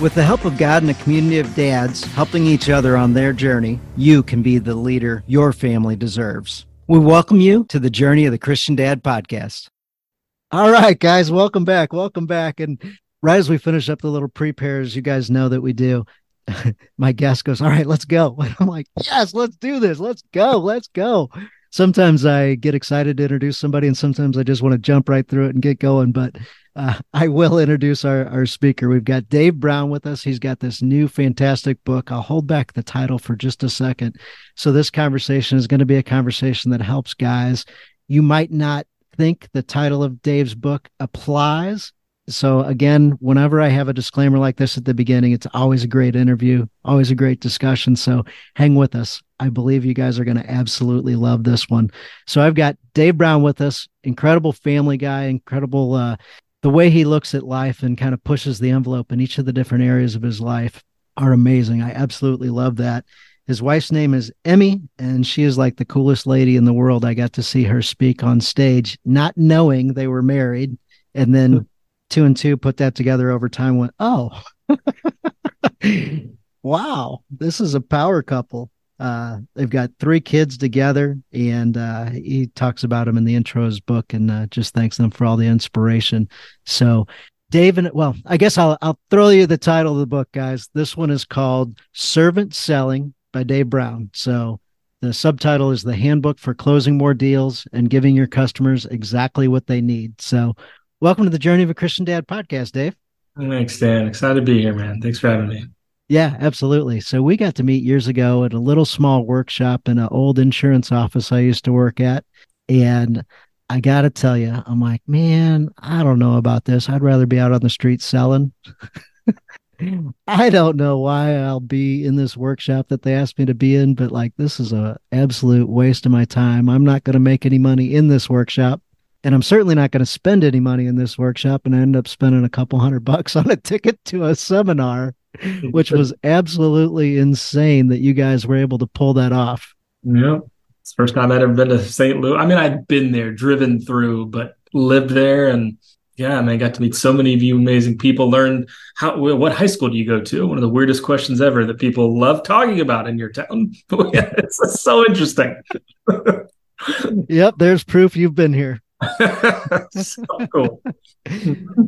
With the help of God and a community of dads helping each other on their journey, you can be the leader your family deserves. We welcome you to the Journey of the Christian Dad podcast. All right, guys, welcome back. Welcome back. And right as we finish up the little prepares, you guys know that we do. My guest goes, All right, let's go. And I'm like, Yes, let's do this. Let's go. Let's go. Sometimes I get excited to introduce somebody, and sometimes I just want to jump right through it and get going. But uh, I will introduce our, our speaker. We've got Dave Brown with us. He's got this new fantastic book. I'll hold back the title for just a second. So, this conversation is going to be a conversation that helps guys. You might not think the title of Dave's book applies. So, again, whenever I have a disclaimer like this at the beginning, it's always a great interview, always a great discussion. So, hang with us. I believe you guys are going to absolutely love this one. So, I've got Dave Brown with us, incredible family guy, incredible uh, the way he looks at life and kind of pushes the envelope in each of the different areas of his life are amazing. I absolutely love that. His wife's name is Emmy, and she is like the coolest lady in the world. I got to see her speak on stage, not knowing they were married. And then hmm. two and two put that together over time, went, oh, wow, this is a power couple. Uh, they've got three kids together, and uh, he talks about them in the intro of his book, and uh, just thanks them for all the inspiration. So, Dave, and well, I guess I'll I'll throw you the title of the book, guys. This one is called "Servant Selling" by Dave Brown. So, the subtitle is "The Handbook for Closing More Deals and Giving Your Customers Exactly What They Need." So, welcome to the Journey of a Christian Dad podcast, Dave. Thanks, Dan. Excited to be here, man. Thanks for having me. Yeah, absolutely. So we got to meet years ago at a little small workshop in an old insurance office I used to work at. And I got to tell you, I'm like, man, I don't know about this. I'd rather be out on the street selling. I don't know why I'll be in this workshop that they asked me to be in, but like this is a absolute waste of my time. I'm not going to make any money in this workshop, and I'm certainly not going to spend any money in this workshop. And I end up spending a couple hundred bucks on a ticket to a seminar which was absolutely insane that you guys were able to pull that off. Yeah. It's the first time I'd ever been to St. Louis. I mean, I'd been there, driven through, but lived there. And yeah, man, I got to meet so many of you amazing people. Learned how, what high school do you go to? One of the weirdest questions ever that people love talking about in your town. it's so interesting. yep. There's proof you've been here. so cool.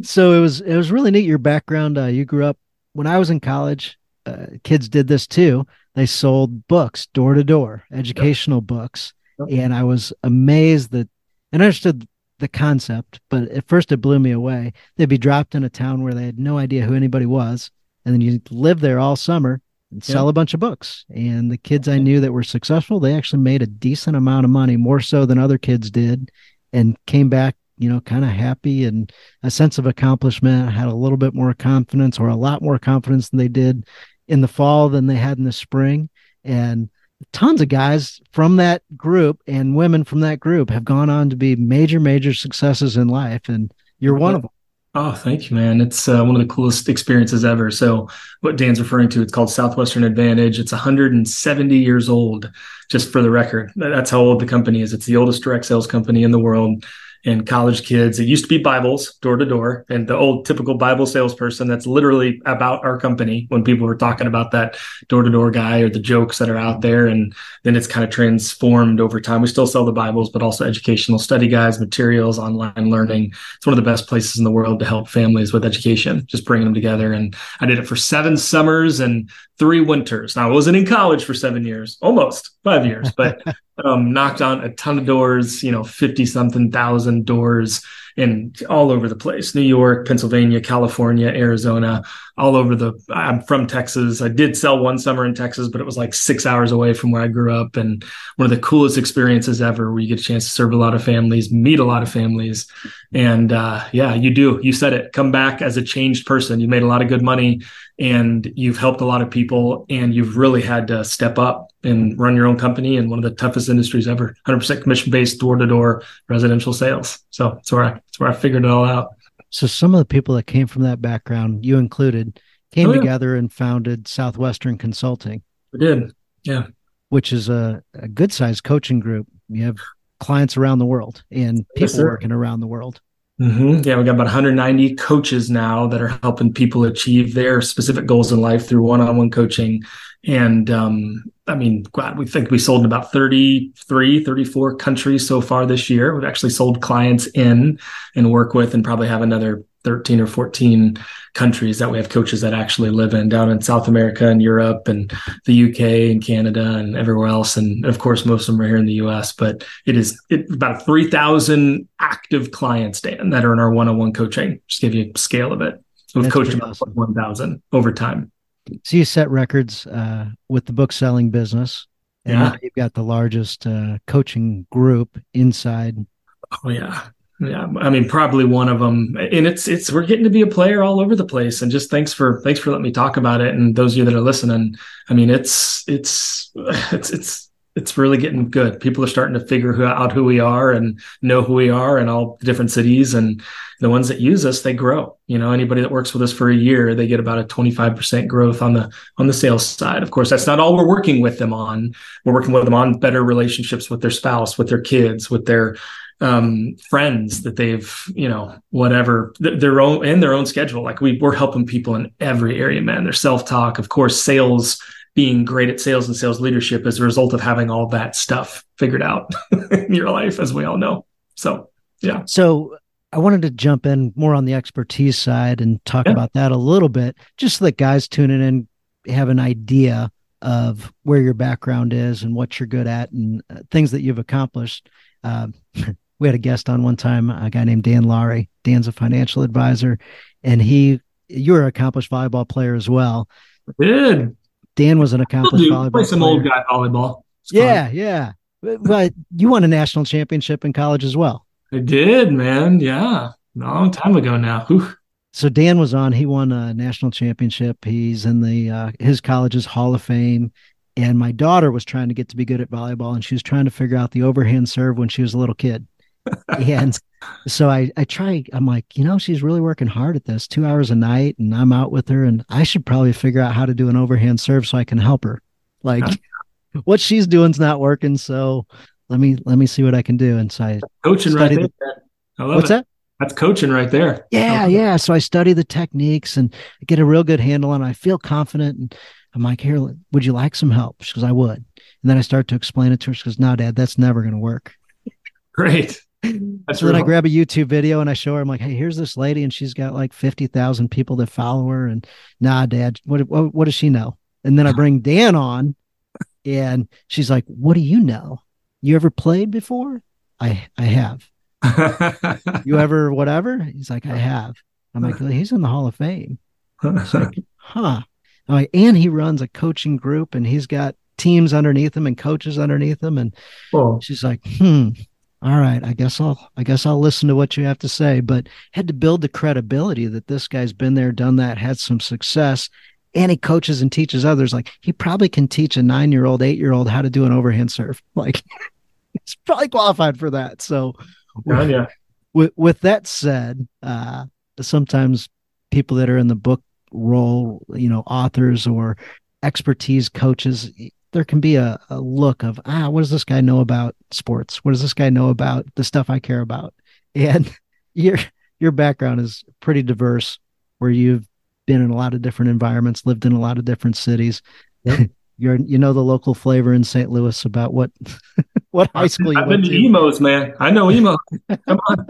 so it was, it was really neat. Your background, uh, you grew up when I was in college, uh, kids did this too. They sold books door to door, educational yep. books. Yep. And I was amazed that, and I understood the concept, but at first it blew me away. They'd be dropped in a town where they had no idea who anybody was. And then you live there all summer and sell yep. a bunch of books. And the kids I knew that were successful, they actually made a decent amount of money, more so than other kids did, and came back you know, kind of happy and a sense of accomplishment. had a little bit more confidence or a lot more confidence than they did in the fall than they had in the spring. And tons of guys from that group and women from that group have gone on to be major, major successes in life. And you're one of them. Oh, thank you, man. It's uh, one of the coolest experiences ever. So, what Dan's referring to, it's called Southwestern Advantage. It's 170 years old, just for the record. That's how old the company is. It's the oldest direct sales company in the world and college kids. It used to be Bibles door to door, and the old typical Bible salesperson that's literally about our company when people were talking about that door to door guy or the jokes that are out there. And then it's kind of transformed over time. We still sell the Bibles, but also educational study guides, materials, online learning. It's one of the best places in the world to help families with education, just bringing them together. And I did it for seven summers and three winters. Now, I wasn't in college for seven years, almost five years, but um, knocked on a ton of doors, you know, 50 something thousand doors in all over the place New York, Pennsylvania, California, Arizona, all over the. I'm from Texas. I did sell one summer in Texas, but it was like six hours away from where I grew up. And one of the coolest experiences ever where you get a chance to serve a lot of families, meet a lot of families. And uh, yeah, you do. You said it. Come back as a changed person. You made a lot of good money and you've helped a lot of people and you've really had to step up and run your own company in one of the toughest industries ever. 100% commission based door to door residential sales. So that's where i that's where i figured it all out. So some of the people that came from that background you included came oh, yeah. together and founded southwestern consulting. We did. Yeah. Which is a, a good sized coaching group. You have clients around the world and people yes, working around the world. Mm-hmm. Yeah, we got about 190 coaches now that are helping people achieve their specific goals in life through one-on-one coaching. And um, I mean, we think we sold in about 33, 34 countries so far this year. We've actually sold clients in and work with, and probably have another 13 or 14 countries that we have coaches that actually live in down in South America and Europe and the UK and Canada and everywhere else. And of course, most of them are here in the US, but it is it, about 3,000 active clients, Dan, that are in our one-on-one coaching. Just give you a scale of it. We've That's coached about awesome. 1,000 over time. So you set records uh, with the book selling business. And yeah. you've got the largest uh, coaching group inside. Oh yeah. Yeah, I mean, probably one of them, and it's it's we're getting to be a player all over the place. And just thanks for thanks for letting me talk about it. And those of you that are listening, I mean, it's it's it's it's it's really getting good. People are starting to figure who, out who we are and know who we are in all the different cities. And the ones that use us, they grow. You know, anybody that works with us for a year, they get about a 25% growth on the on the sales side. Of course, that's not all we're working with them on. We're working with them on better relationships with their spouse, with their kids, with their um, friends that they've, you know, whatever their own in their own schedule. Like we, we're helping people in every area, man. Their self talk, of course, sales, being great at sales and sales leadership as a result of having all that stuff figured out in your life, as we all know. So, yeah. So I wanted to jump in more on the expertise side and talk yeah. about that a little bit, just so that guys tuning in have an idea of where your background is and what you're good at and uh, things that you've accomplished. Uh, we had a guest on one time, a guy named Dan Laurie. Dan's a financial advisor, and he, you're an accomplished volleyball player as well. Did Dan was an accomplished volleyball play some player. old guy volleyball. It's yeah, fun. yeah. But you won a national championship in college as well. I did, man. Yeah, a long time ago now. Whew. So Dan was on. He won a national championship. He's in the uh, his college's Hall of Fame. And my daughter was trying to get to be good at volleyball, and she was trying to figure out the overhand serve when she was a little kid and so I, I try, I'm like, you know, she's really working hard at this two hours a night and I'm out with her and I should probably figure out how to do an overhand serve so I can help her. Like what she's doing's not working. So let me, let me see what I can do. And so I coaching right there. The, what's it. that? That's coaching right there. Yeah. Yeah. So I study the techniques and I get a real good handle on it. I feel confident and I'm like, here, would you like some help? She goes, I would. And then I start to explain it to her. She goes, no, dad, that's never going to work. Great. That's so then I grab a YouTube video and I show her. I'm like, "Hey, here's this lady, and she's got like fifty thousand people that follow her." And nah, Dad, what, what what does she know? And then I bring Dan on, and she's like, "What do you know? You ever played before?" I I have. you ever whatever? He's like, I have. I'm like, he's in the Hall of Fame. He's like, huh. I'm like, and he runs a coaching group, and he's got teams underneath him and coaches underneath him. And oh. she's like, hmm, all right, I guess I'll I guess I'll listen to what you have to say, but had to build the credibility that this guy's been there, done that, had some success, and he coaches and teaches others. Like he probably can teach a nine year old, eight year old how to do an overhand serve. Like he's probably qualified for that. So yeah, yeah. With with that said, uh, sometimes people that are in the book role, you know, authors or expertise coaches, there can be a, a look of ah what does this guy know about sports? What does this guy know about the stuff i care about? And your your background is pretty diverse where you've been in a lot of different environments lived in a lot of different cities. You're you know the local flavor in st louis about what what high school you i've been to. Imo's man. I know Imo. Come on.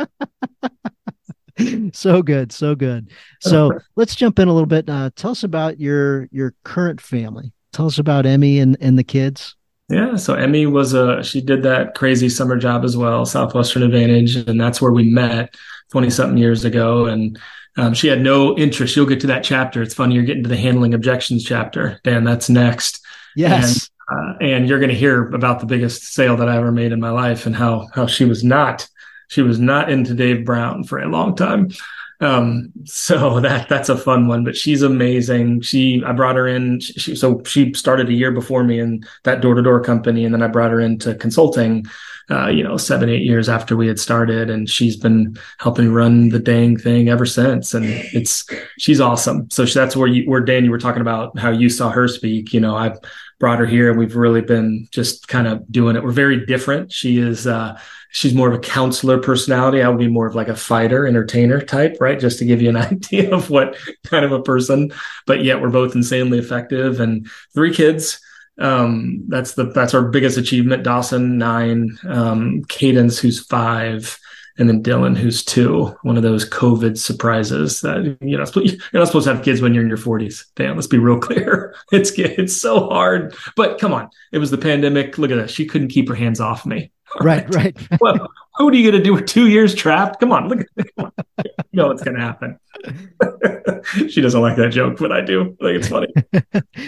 So good so good. So let's jump in a little bit. Uh, tell us about your your current family tell us about Emmy and, and the kids. Yeah, so Emmy was a she did that crazy summer job as well, Southwestern Advantage, and that's where we met twenty something years ago. And um, she had no interest. You'll get to that chapter. It's funny you're getting to the handling objections chapter, Dan. That's next. Yes, and, uh, and you're going to hear about the biggest sale that I ever made in my life and how how she was not she was not into Dave Brown for a long time. Um, so that that's a fun one, but she's amazing. She I brought her in. She, so she started a year before me in that door to door company, and then I brought her into consulting. Uh, you know, seven eight years after we had started, and she's been helping run the dang thing ever since. And it's she's awesome. So that's where you where Dan you were talking about how you saw her speak. You know, I brought her here, and we've really been just kind of doing it. We're very different. She is. uh she's more of a counselor personality. I would be more of like a fighter, entertainer type, right? Just to give you an idea of what kind of a person. But yet we're both insanely effective and three kids. Um, that's the that's our biggest achievement. Dawson nine, um, Cadence who's five, and then Dylan who's two. One of those COVID surprises that you know you're not supposed to have kids when you're in your 40s. Damn, let's be real clear. It's it's so hard. But come on, it was the pandemic. Look at that. She couldn't keep her hands off me. Right, right. well, what are you going to do with two years trapped? Come on, look at you know what's going to happen. she doesn't like that joke, but I do. I think it's funny.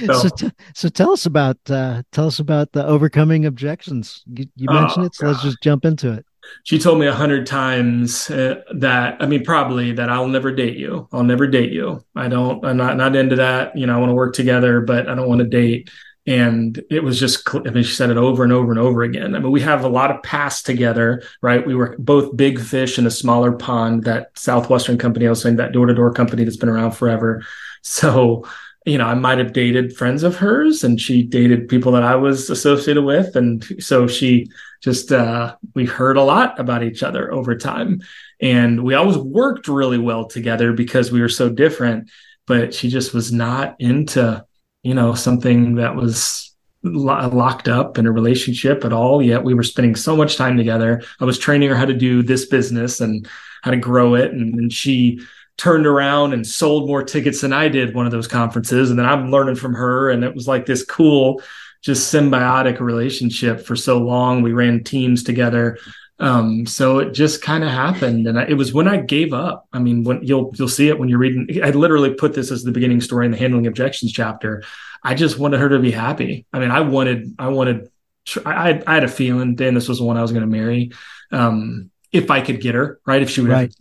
So, so, t- so tell us about uh, tell us about the overcoming objections. You, you mentioned oh, it, so God. let's just jump into it. She told me a hundred times uh, that I mean, probably that I'll never date you. I'll never date you. I don't. I'm not not into that. You know, I want to work together, but I don't want to date and it was just i mean she said it over and over and over again i mean we have a lot of past together right we were both big fish in a smaller pond that southwestern company i was saying that door-to-door company that's been around forever so you know i might have dated friends of hers and she dated people that i was associated with and so she just uh we heard a lot about each other over time and we always worked really well together because we were so different but she just was not into you know, something that was lo- locked up in a relationship at all. Yet we were spending so much time together. I was training her how to do this business and how to grow it. And, and she turned around and sold more tickets than I did one of those conferences. And then I'm learning from her. And it was like this cool, just symbiotic relationship for so long. We ran teams together. Um, so it just kind of happened, and I, it was when I gave up. I mean, when you'll you'll see it when you're reading. I literally put this as the beginning story in the handling objections chapter. I just wanted her to be happy. I mean, I wanted, I wanted, I, I had a feeling, Dan, this was the one I was going to marry. Um, if I could get her, right? If she would, right.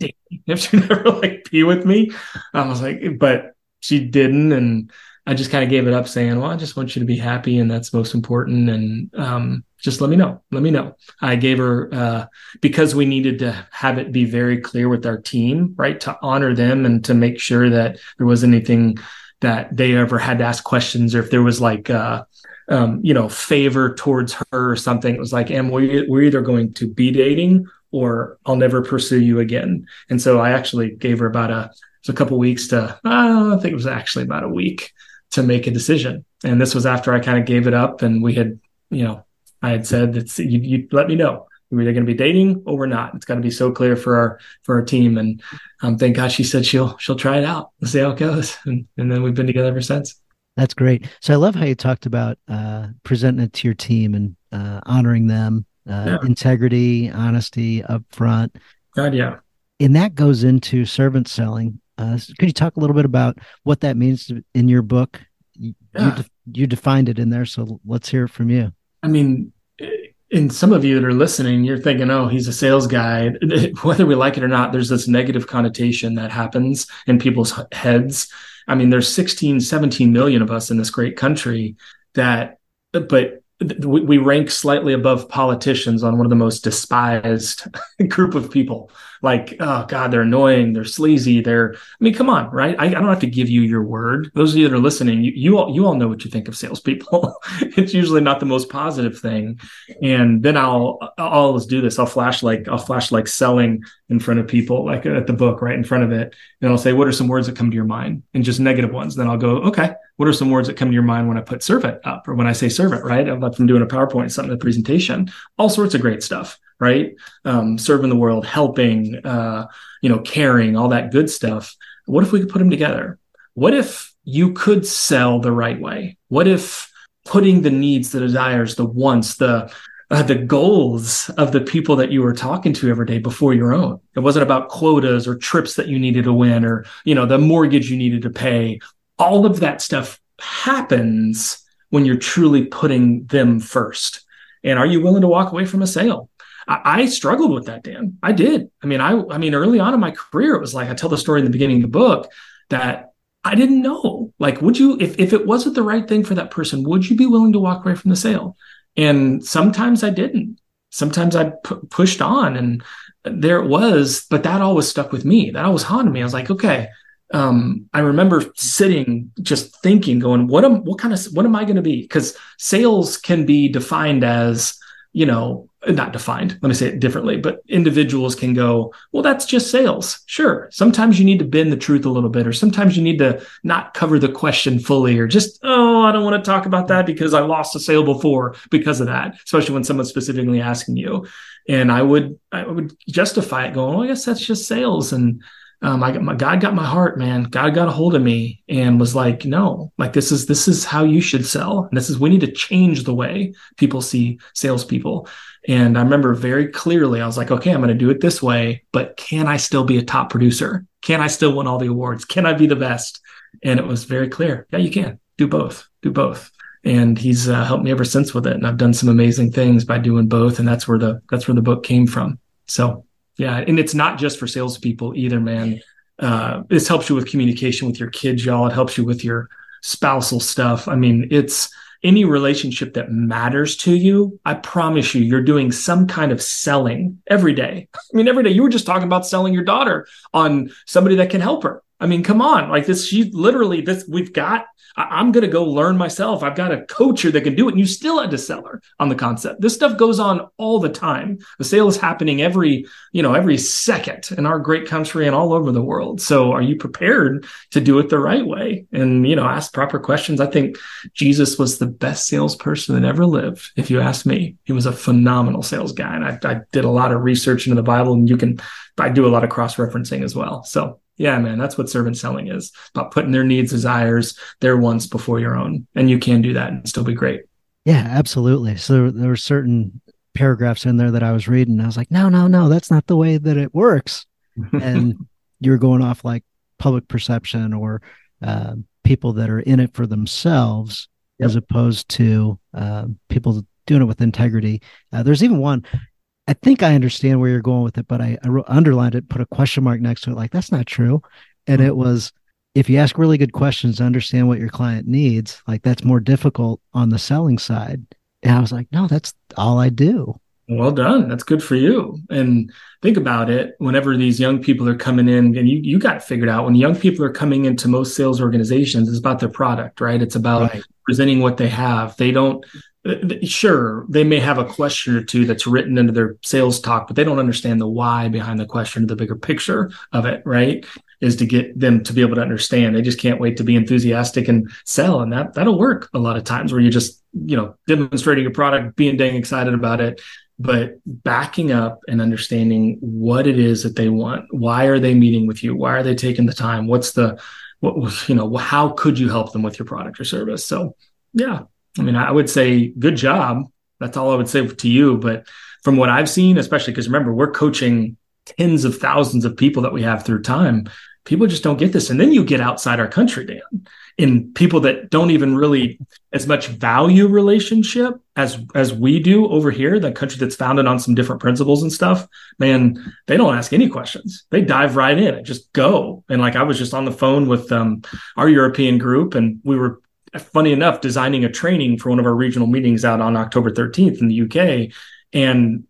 if she would ever like be with me, I was like, but she didn't, and I just kind of gave it up, saying, "Well, I just want you to be happy, and that's most important." And um, just let me know. Let me know. I gave her uh, because we needed to have it be very clear with our team, right? To honor them and to make sure that there was anything that they ever had to ask questions or if there was like uh, um, you know favor towards her or something. It was like, "Am we we're either going to be dating or I'll never pursue you again." And so I actually gave her about a a couple weeks to uh, I think it was actually about a week to make a decision. And this was after I kind of gave it up and we had you know I had said that you, you let me know. We're either going to be dating or we're not. It's got to be so clear for our for our team. And um, thank God she said she'll she'll try it out and see how it goes. And, and then we've been together ever since. That's great. So I love how you talked about uh, presenting it to your team and uh, honoring them, uh, yeah. integrity, honesty, upfront. God, yeah. And that goes into servant selling. Uh, could you talk a little bit about what that means in your book? You, yeah. you, de- you defined it in there, so let's hear it from you. I mean, and some of you that are listening, you're thinking, oh, he's a sales guy. Whether we like it or not, there's this negative connotation that happens in people's heads. I mean, there's 16, 17 million of us in this great country that, but we rank slightly above politicians on one of the most despised group of people like oh god they're annoying they're sleazy they're i mean come on right? I, I don't have to give you your word. Those of you that are listening you, you all you all know what you think of salespeople. It's usually not the most positive thing. And then i'll i'll always do this. I'll flash like i'll flash like selling in front of people like uh, at the book right in front of it. And i'll say what are some words that come to your mind? And just negative ones. Then i'll go okay what are some words that come to your mind when i put servant up? Or when i say servant right? I'm doing a powerpoint something a presentation all sorts of great stuff right? Um, serving the world, helping, uh, you know, caring, all that good stuff. What if we could put them together? What if you could sell the right way? What if putting the needs, the desires, the wants, the uh, the goals of the people that you were talking to every day before your own. It wasn't about quotas or trips that you needed to win or, you know, the mortgage you needed to pay. All of that stuff happens when you're truly putting them first. And are you willing to walk away from a sale? I, I, struggled with that, Dan. I did. I mean, I I mean, early on in my career, it was like I tell the story in the beginning of the book that I didn't know. Like, would you, if if it wasn't the right thing for that person, would you be willing to walk away from the sale? And sometimes I didn't. Sometimes I pushed on, and there it was. But that always stuck with me. That always haunted me. I was like, okay, um, I remember sitting just thinking, going, what am what kind of what am I going to be? Because sales can be defined as, you know, not defined, let me say it differently, but individuals can go, well, that's just sales. Sure. Sometimes you need to bend the truth a little bit, or sometimes you need to not cover the question fully, or just, oh, I don't want to talk about that because I lost a sale before because of that, especially when someone's specifically asking you. And I would I would justify it going, oh, I guess that's just sales. And um, I got my God got my heart, man. God got a hold of me and was like, no, like this is this is how you should sell. And this is we need to change the way people see salespeople. And I remember very clearly, I was like, okay, I'm going to do it this way, but can I still be a top producer? Can I still win all the awards? Can I be the best? And it was very clear. Yeah, you can do both. Do both. And he's uh, helped me ever since with it. And I've done some amazing things by doing both. And that's where the that's where the book came from. So yeah, and it's not just for salespeople either, man. Uh, this helps you with communication with your kids, y'all. It helps you with your spousal stuff. I mean, it's any relationship that matters to you. I promise you, you're doing some kind of selling every day. I mean, every day. You were just talking about selling your daughter on somebody that can help her. I mean, come on, like this. She literally this. We've got I- am going to go learn myself. I've got a coach here that can do it. And you still had to sell her on the concept. This stuff goes on all the time. The sale is happening every, you know, every second in our great country and all over the world. So are you prepared to do it the right way and, you know, ask proper questions? I think Jesus was the best salesperson that ever lived. If you ask me, he was a phenomenal sales guy. And I, I did a lot of research into the Bible and you can, I do a lot of cross referencing as well. So yeah, man, that's what servant selling is about putting their needs, desires, their wants before your own. And you can do that and still be great. Yeah, absolutely. So there were certain paragraphs in there that I was reading. I was like, no, no, no, that's not the way that it works. and you're going off like public perception or uh, people that are in it for themselves yep. as opposed to uh, people doing it with integrity. Uh, there's even one I think I understand where you're going with it, but I, I wrote, underlined it, put a question mark next to it, like that's not true. And hmm. it was if you ask really good questions to understand what your client needs, like that's more difficult on the selling side. And I was like, no, that's all I do. Well done. That's good for you. And think about it. Whenever these young people are coming in, and you you got it figured out. When young people are coming into most sales organizations, it's about their product, right? It's about right. presenting what they have. They don't sure they may have a question or two that's written into their sales talk but they don't understand the why behind the question the bigger picture of it right? Is to get them to be able to understand. They just can't wait to be enthusiastic and sell and that that'll work a lot of times where you're just you know demonstrating a product being dang excited about it. But backing up and understanding what it is that they want. Why are they meeting with you? Why are they taking the time? What's the what you know how could you help them with your product or service? So yeah I mean, I would say good job. That's all I would say to you. But from what I've seen, especially because remember, we're coaching tens of thousands of people that we have through time. People just don't get this. And then you get outside our country, Dan, in people that don't even really as much value relationship as as we do over here, the country that's founded on some different principles and stuff. Man, they don't ask any questions. They dive right in and just go. And like I was just on the phone with um, our European group, and we were funny enough, designing a training for one of our regional meetings out on October 13th in the UK and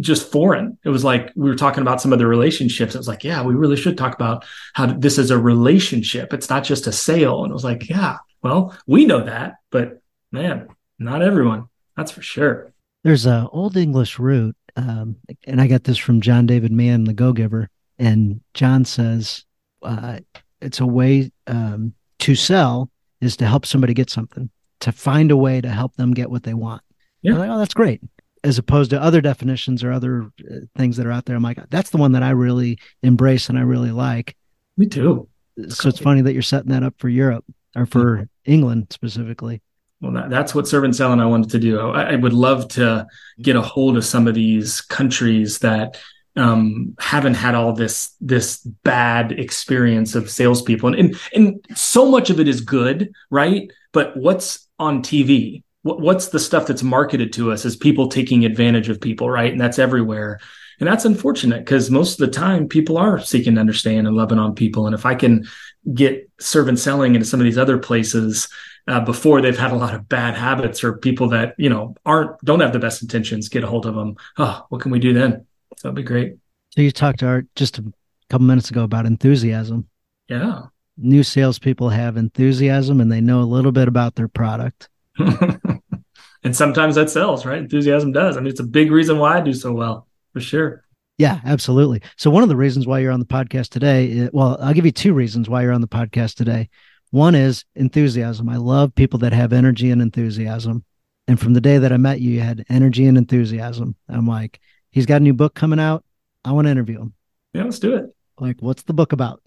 just foreign. It was like we were talking about some of the relationships. It was like, yeah, we really should talk about how this is a relationship. It's not just a sale. And it was like, yeah, well, we know that, but man, not everyone. That's for sure. There's a old English root, um, and I got this from John David Mann, the Go Giver, and John says uh, it's a way um, to sell is to help somebody get something, to find a way to help them get what they want. Yeah. Like, oh, that's great. As opposed to other definitions or other uh, things that are out there. I'm like, that's the one that I really embrace and I really like. Me too. so it's funny that you're setting that up for Europe or for yeah. England specifically. Well, that, that's what Servant Selling I wanted to do. I, I, would love to get a hold of some of these countries that um, haven't had all this this bad experience of salespeople, and, and and so much of it is good, right? But what's on TV? what's the stuff that's marketed to us as people taking advantage of people, right? And that's everywhere. And that's unfortunate because most of the time people are seeking to understand and loving on people. And if I can get servant selling into some of these other places uh, before they've had a lot of bad habits or people that, you know, aren't, don't have the best intentions, get a hold of them. Oh, what can we do then? That'd be great. So you talked to Art just a couple minutes ago about enthusiasm. Yeah. New salespeople have enthusiasm and they know a little bit about their product. and sometimes that sells, right? Enthusiasm does. I mean, it's a big reason why I do so well, for sure. Yeah, absolutely. So one of the reasons why you're on the podcast today, well, I'll give you two reasons why you're on the podcast today. One is enthusiasm. I love people that have energy and enthusiasm. And from the day that I met you, you had energy and enthusiasm. I'm like, he's got a new book coming out. I want to interview him. Yeah, let's do it like what's the book about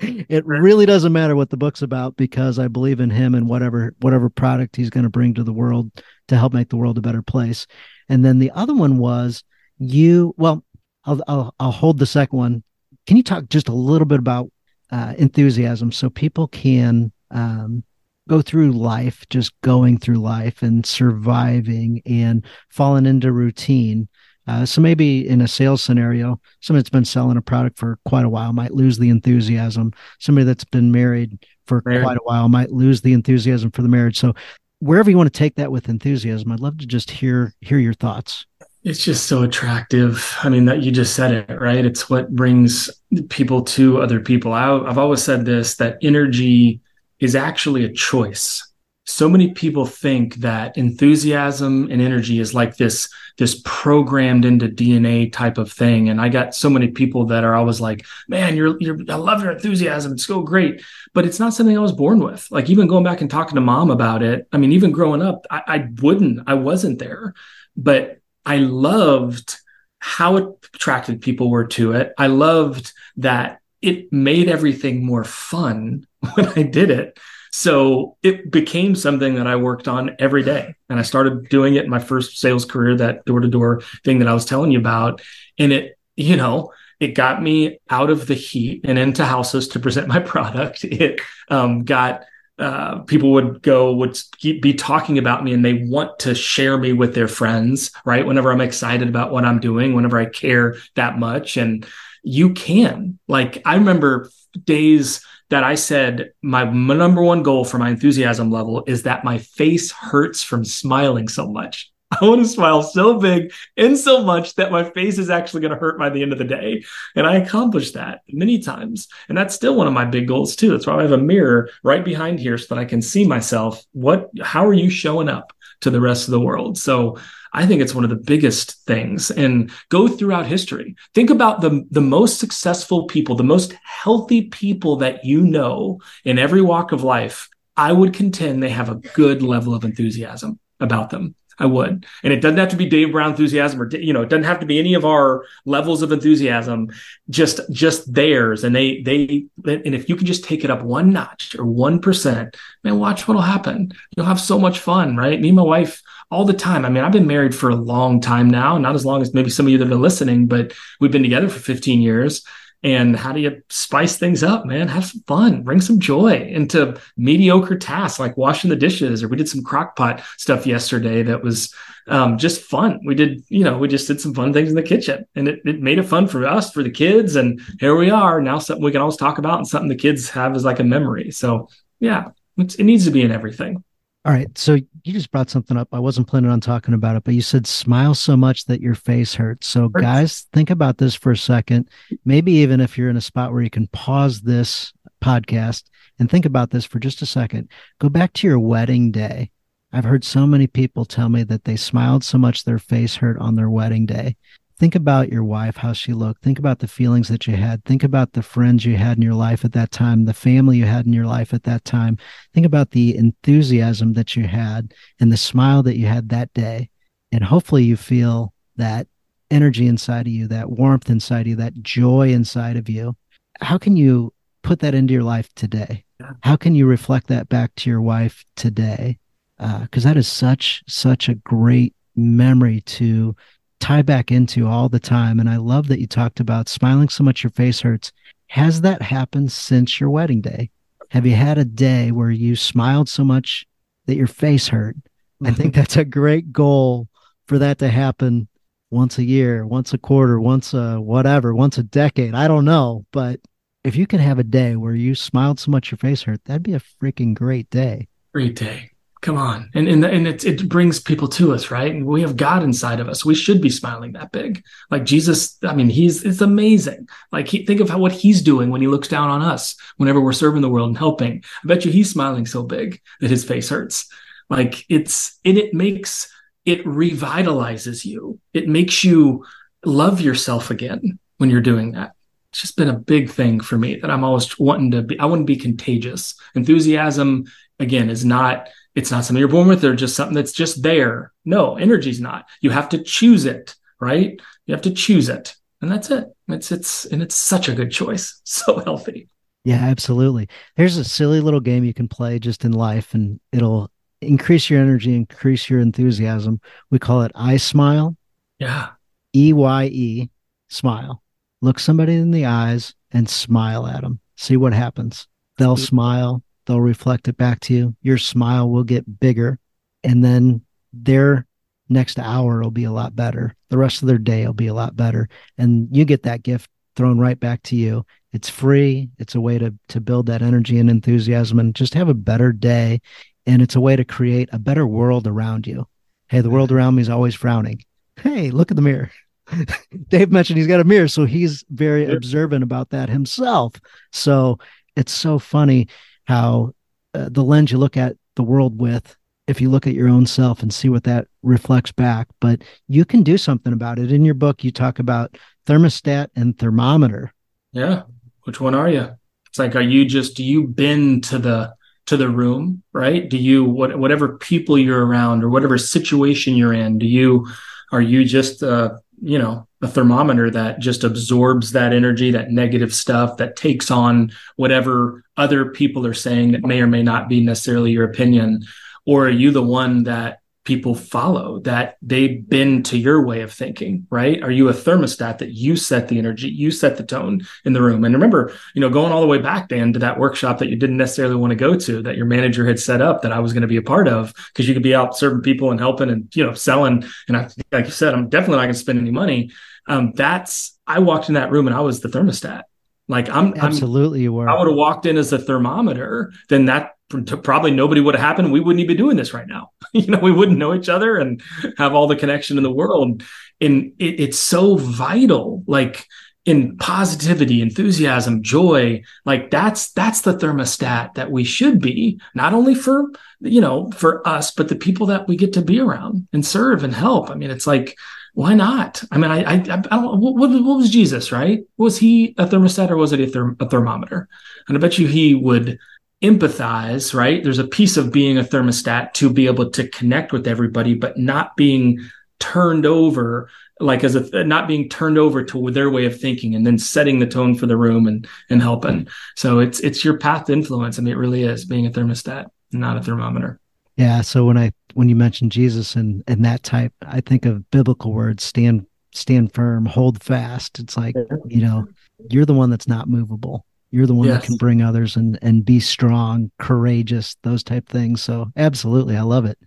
it really doesn't matter what the book's about because i believe in him and whatever whatever product he's going to bring to the world to help make the world a better place and then the other one was you well i'll i'll, I'll hold the second one can you talk just a little bit about uh, enthusiasm so people can um, go through life just going through life and surviving and falling into routine uh, so maybe in a sales scenario, somebody that's been selling a product for quite a while might lose the enthusiasm. Somebody that's been married for married. quite a while might lose the enthusiasm for the marriage. So wherever you want to take that with enthusiasm, I'd love to just hear hear your thoughts. It's just so attractive. I mean, that you just said it, right? It's what brings people to other people. I, I've always said this that energy is actually a choice so many people think that enthusiasm and energy is like this this programmed into DNA type of thing. And I got so many people that are always like, "Man, you're you're I love your enthusiasm. It's so great." But it's not something I was born with. Like even going back and talking to mom about it. I mean, even growing up, I, I wouldn't. I wasn't there, but I loved how attracted people were to it. I loved that it made everything more fun when I did it so it became something that I worked on every day. And I started doing it in my first sales career, that door to door thing that I was telling you about. And it, you know, it got me out of the heat and into houses to present my product. It um, got uh, people would go would be talking about me and they want to share me with their friends right whenever i'm excited about what i'm doing whenever i care that much and you can like i remember days that I said my, number one goal for my enthusiasm level is that my face hurts from smiling so much. I want to smile so big and so much that my face is actually going to hurt by the end of the day. And I accomplished that many times. And that's still one of my big goals too. That's why I have a mirror right behind here so that I can see myself. What, how are you showing up to the rest of the world? So I think it's one of the biggest things and go throughout history. Think about the, the most successful people, the most healthy people that you know in every walk of life. I would contend they have a good level of enthusiasm about them. I would. And it doesn't have to be Dave Brown enthusiasm or, you know, it doesn't have to be any of our levels of enthusiasm, just, just theirs. And they, they, and if you can just take it up one notch or 1%, man, watch what'll happen. You'll have so much fun, right? Me and my wife, all the time. I mean, I've been married for a long time now, not as long as maybe some of you that are listening, but we've been together for 15 years. And how do you spice things up, man? Have some fun, bring some joy into mediocre tasks like washing the dishes, or we did some crock pot stuff yesterday that was um, just fun. We did, you know, we just did some fun things in the kitchen and it, it made it fun for us, for the kids. And here we are now, something we can always talk about and something the kids have as like a memory. So yeah, it needs to be in everything. All right. So you just brought something up. I wasn't planning on talking about it, but you said smile so much that your face hurts. So, hurts. guys, think about this for a second. Maybe even if you're in a spot where you can pause this podcast and think about this for just a second, go back to your wedding day. I've heard so many people tell me that they smiled so much their face hurt on their wedding day think about your wife, how she looked. Think about the feelings that you had. Think about the friends you had in your life at that time, the family you had in your life at that time. Think about the enthusiasm that you had and the smile that you had that day. And hopefully you feel that energy inside of you, that warmth inside of you, that joy inside of you. How can you put that into your life today? How can you reflect that back to your wife today? Because uh, that is such, such a great memory to tie back into all the time. And I love that you talked about smiling so much your face hurts. Has that happened since your wedding day? Have you had a day where you smiled so much that your face hurt. I think that's a great goal for that to happen once a year, once a quarter, once a whatever, once a decade. I don't know. But if you could have a day where you smiled so much your face hurt, that'd be a freaking great day. Great day. Come on. And and, and it, it brings people to us, right? And we have God inside of us. We should be smiling that big. Like Jesus, I mean, he's it's amazing. Like he, think of how what he's doing when he looks down on us whenever we're serving the world and helping. I bet you he's smiling so big that his face hurts. Like it's and it makes it revitalizes you. It makes you love yourself again when you're doing that. It's just been a big thing for me that I'm always wanting to be. I want to be contagious. Enthusiasm again is not it's not something you're born with or just something that's just there. No, energy's not. You have to choose it, right? You have to choose it. And that's it. It's it's and it's such a good choice. So healthy. Yeah, absolutely. There's a silly little game you can play just in life and it'll increase your energy, increase your enthusiasm. We call it I smile. Yeah. E Y E smile. Look somebody in the eyes and smile at them. See what happens. They'll mm. smile they'll reflect it back to you. Your smile will get bigger, and then their next hour will be a lot better. The rest of their day will be a lot better, and you get that gift thrown right back to you. It's free. It's a way to to build that energy and enthusiasm, and just have a better day. And it's a way to create a better world around you. Hey, the world around me is always frowning. Hey, look at the mirror. Dave mentioned he's got a mirror, so he's very observant about that himself. So it's so funny how uh, the lens you look at the world with if you look at your own self and see what that reflects back. But you can do something about it. In your book you talk about thermostat and thermometer. Yeah. Which one are you? It's like are you just do you bend to the to the room right? Do you what, whatever people you're around or whatever situation you're in do you are you just uh you know a thermometer that just absorbs that energy that negative stuff that takes on whatever other people are saying that may or may not be necessarily your opinion. Or are you the one that people follow that they bend to your way of thinking right? Are you a thermostat that you set the energy you set the tone in the room? And remember you know going all the way back dan to that workshop that you didn't necessarily want to go to that your manager had set up that i was going to be a part of because you could be out serving people and helping and you know selling. And I, like you said i'm definitely not going to spend any money. Um, that's i walked in that room and i was the thermostat. Like I'm absolutely I'm, you were. I would have walked in as a thermometer, then that probably nobody would have happened. We wouldn't even be doing this right now. you know, we wouldn't know each other and have all the connection in the world. And it, it's so vital, like in positivity, enthusiasm, joy. Like that's that's the thermostat that we should be, not only for you know for us, but the people that we get to be around and serve and help. I mean, it's like why not? I mean, I, I, I don't. What, what, was Jesus? Right? Was he a thermostat or was it a, therm, a thermometer? And I bet you he would empathize. Right? There's a piece of being a thermostat to be able to connect with everybody, but not being turned over like as a not being turned over to their way of thinking and then setting the tone for the room and and helping so it's it's your path to influence i mean it really is being a thermostat not a thermometer yeah. So when I when you mentioned Jesus and and that type, I think of biblical words: stand stand firm, hold fast. It's like you know, you're the one that's not movable. You're the one yes. that can bring others and and be strong, courageous, those type things. So absolutely, I love it.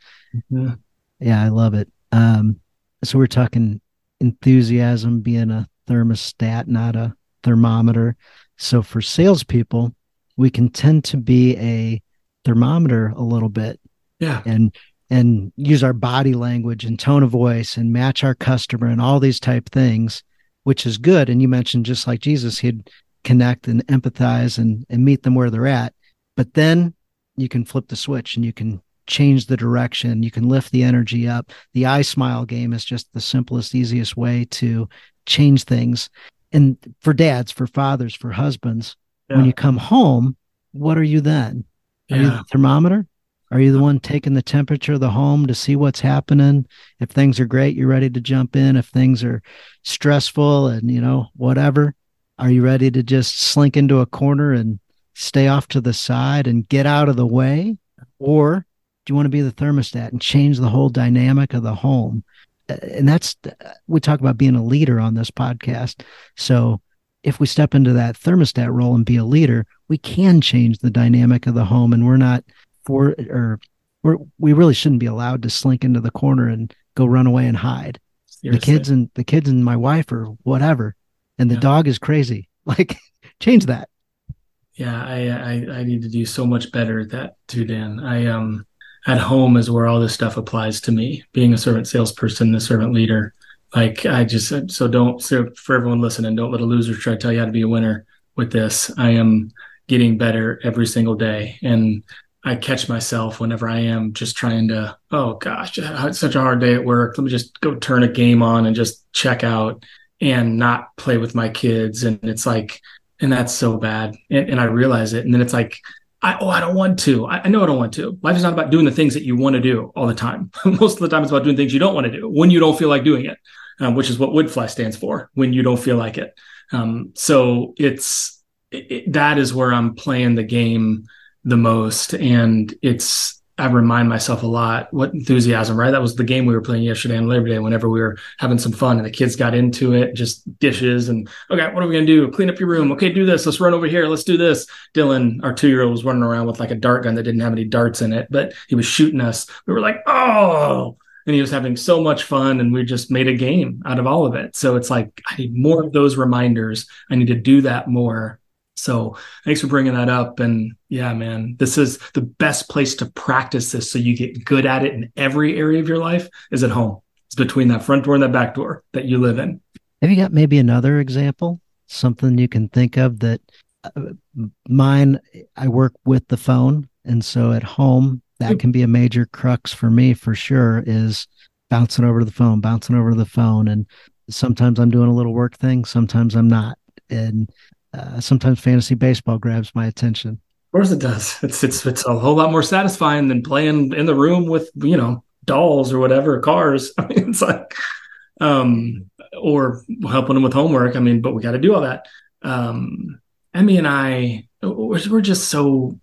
Yeah, yeah I love it. Um, so we're talking enthusiasm being a thermostat, not a thermometer. So for salespeople, we can tend to be a thermometer a little bit yeah and and use our body language and tone of voice and match our customer and all these type things which is good and you mentioned just like jesus he'd connect and empathize and, and meet them where they're at but then you can flip the switch and you can change the direction you can lift the energy up the i smile game is just the simplest easiest way to change things and for dads for fathers for husbands yeah. when you come home what are you then are yeah. you the thermometer are you the one taking the temperature of the home to see what's happening? If things are great, you're ready to jump in. If things are stressful and, you know, whatever, are you ready to just slink into a corner and stay off to the side and get out of the way? Or do you want to be the thermostat and change the whole dynamic of the home? Uh, and that's, uh, we talk about being a leader on this podcast. So if we step into that thermostat role and be a leader, we can change the dynamic of the home and we're not for or we're, we really shouldn't be allowed to slink into the corner and go run away and hide. Seriously. The kids and the kids and my wife or whatever, and the yeah. dog is crazy. Like, change that. Yeah, I, I I need to do so much better at that too, Dan. I um at home is where all this stuff applies to me. Being a servant salesperson, the servant leader. Like I just so don't so for everyone listening, don't let a loser try to tell you how to be a winner with this. I am getting better every single day, and I catch myself whenever I am just trying to, oh gosh, it's such a hard day at work. Let me just go turn a game on and just check out and not play with my kids. And it's like, and that's so bad. And, and I realize it. And then it's like, I, oh, I don't want to. I, I, know I don't want to. Life is not about doing the things that you want to do all the time. Most of the time, it's about doing things you don't want to do when you don't feel like doing it, um, which is what WYDFLI stands for when you don't feel like it. Um, so it's it, it, that is where I'm playing the game the most. And it's, I remind myself a lot what enthusiasm, right? That was the game we were playing yesterday on Labor Day whenever we were having some fun and the kids got into it, just dishes and, okay, what are we to do? Clean up your room. Okay, do this. Let's run over here. Let's do this. Dylan, our two year old, was running around with like a dart gun that didn't have any darts in it, but he was shooting us. We were like, oh, and he was having so much fun and we just made a game out of all of it. So it's like, I need more of those reminders. I need to do that more so thanks for bringing that up. And yeah, man, this is the best place to practice this so you get good at it in every area of your life is at home. It's between that front door and that back door that you live in. Have you got maybe another example? Something you can think of that uh, mine, I work with the phone. And so at home, that can be a major crux for me for sure is bouncing over to the phone, bouncing over to the phone. And sometimes I'm doing a little work thing, sometimes I'm not. And uh, sometimes fantasy baseball grabs my attention. Of course, it does. It's it's it's a whole lot more satisfying than playing in the room with you know dolls or whatever cars. I mean, it's like um or helping them with homework. I mean, but we got to do all that. Um, Emmy and I, we're, we're just so.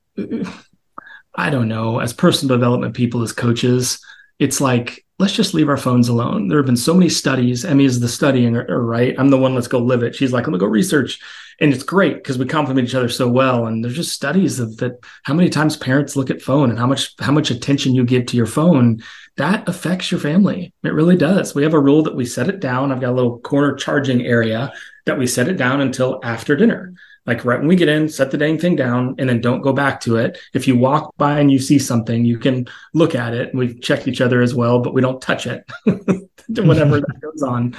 I don't know. As personal development people, as coaches, it's like let's just leave our phones alone. There have been so many studies. Emmy is the studying, right? I'm the one. Let's go live it. She's like, let me go research and it's great because we complement each other so well and there's just studies of that how many times parents look at phone and how much how much attention you give to your phone that affects your family it really does we have a rule that we set it down i've got a little corner charging area that we set it down until after dinner like right when we get in set the dang thing down and then don't go back to it. If you walk by and you see something you can look at it. We've checked each other as well but we don't touch it. Whenever that goes on.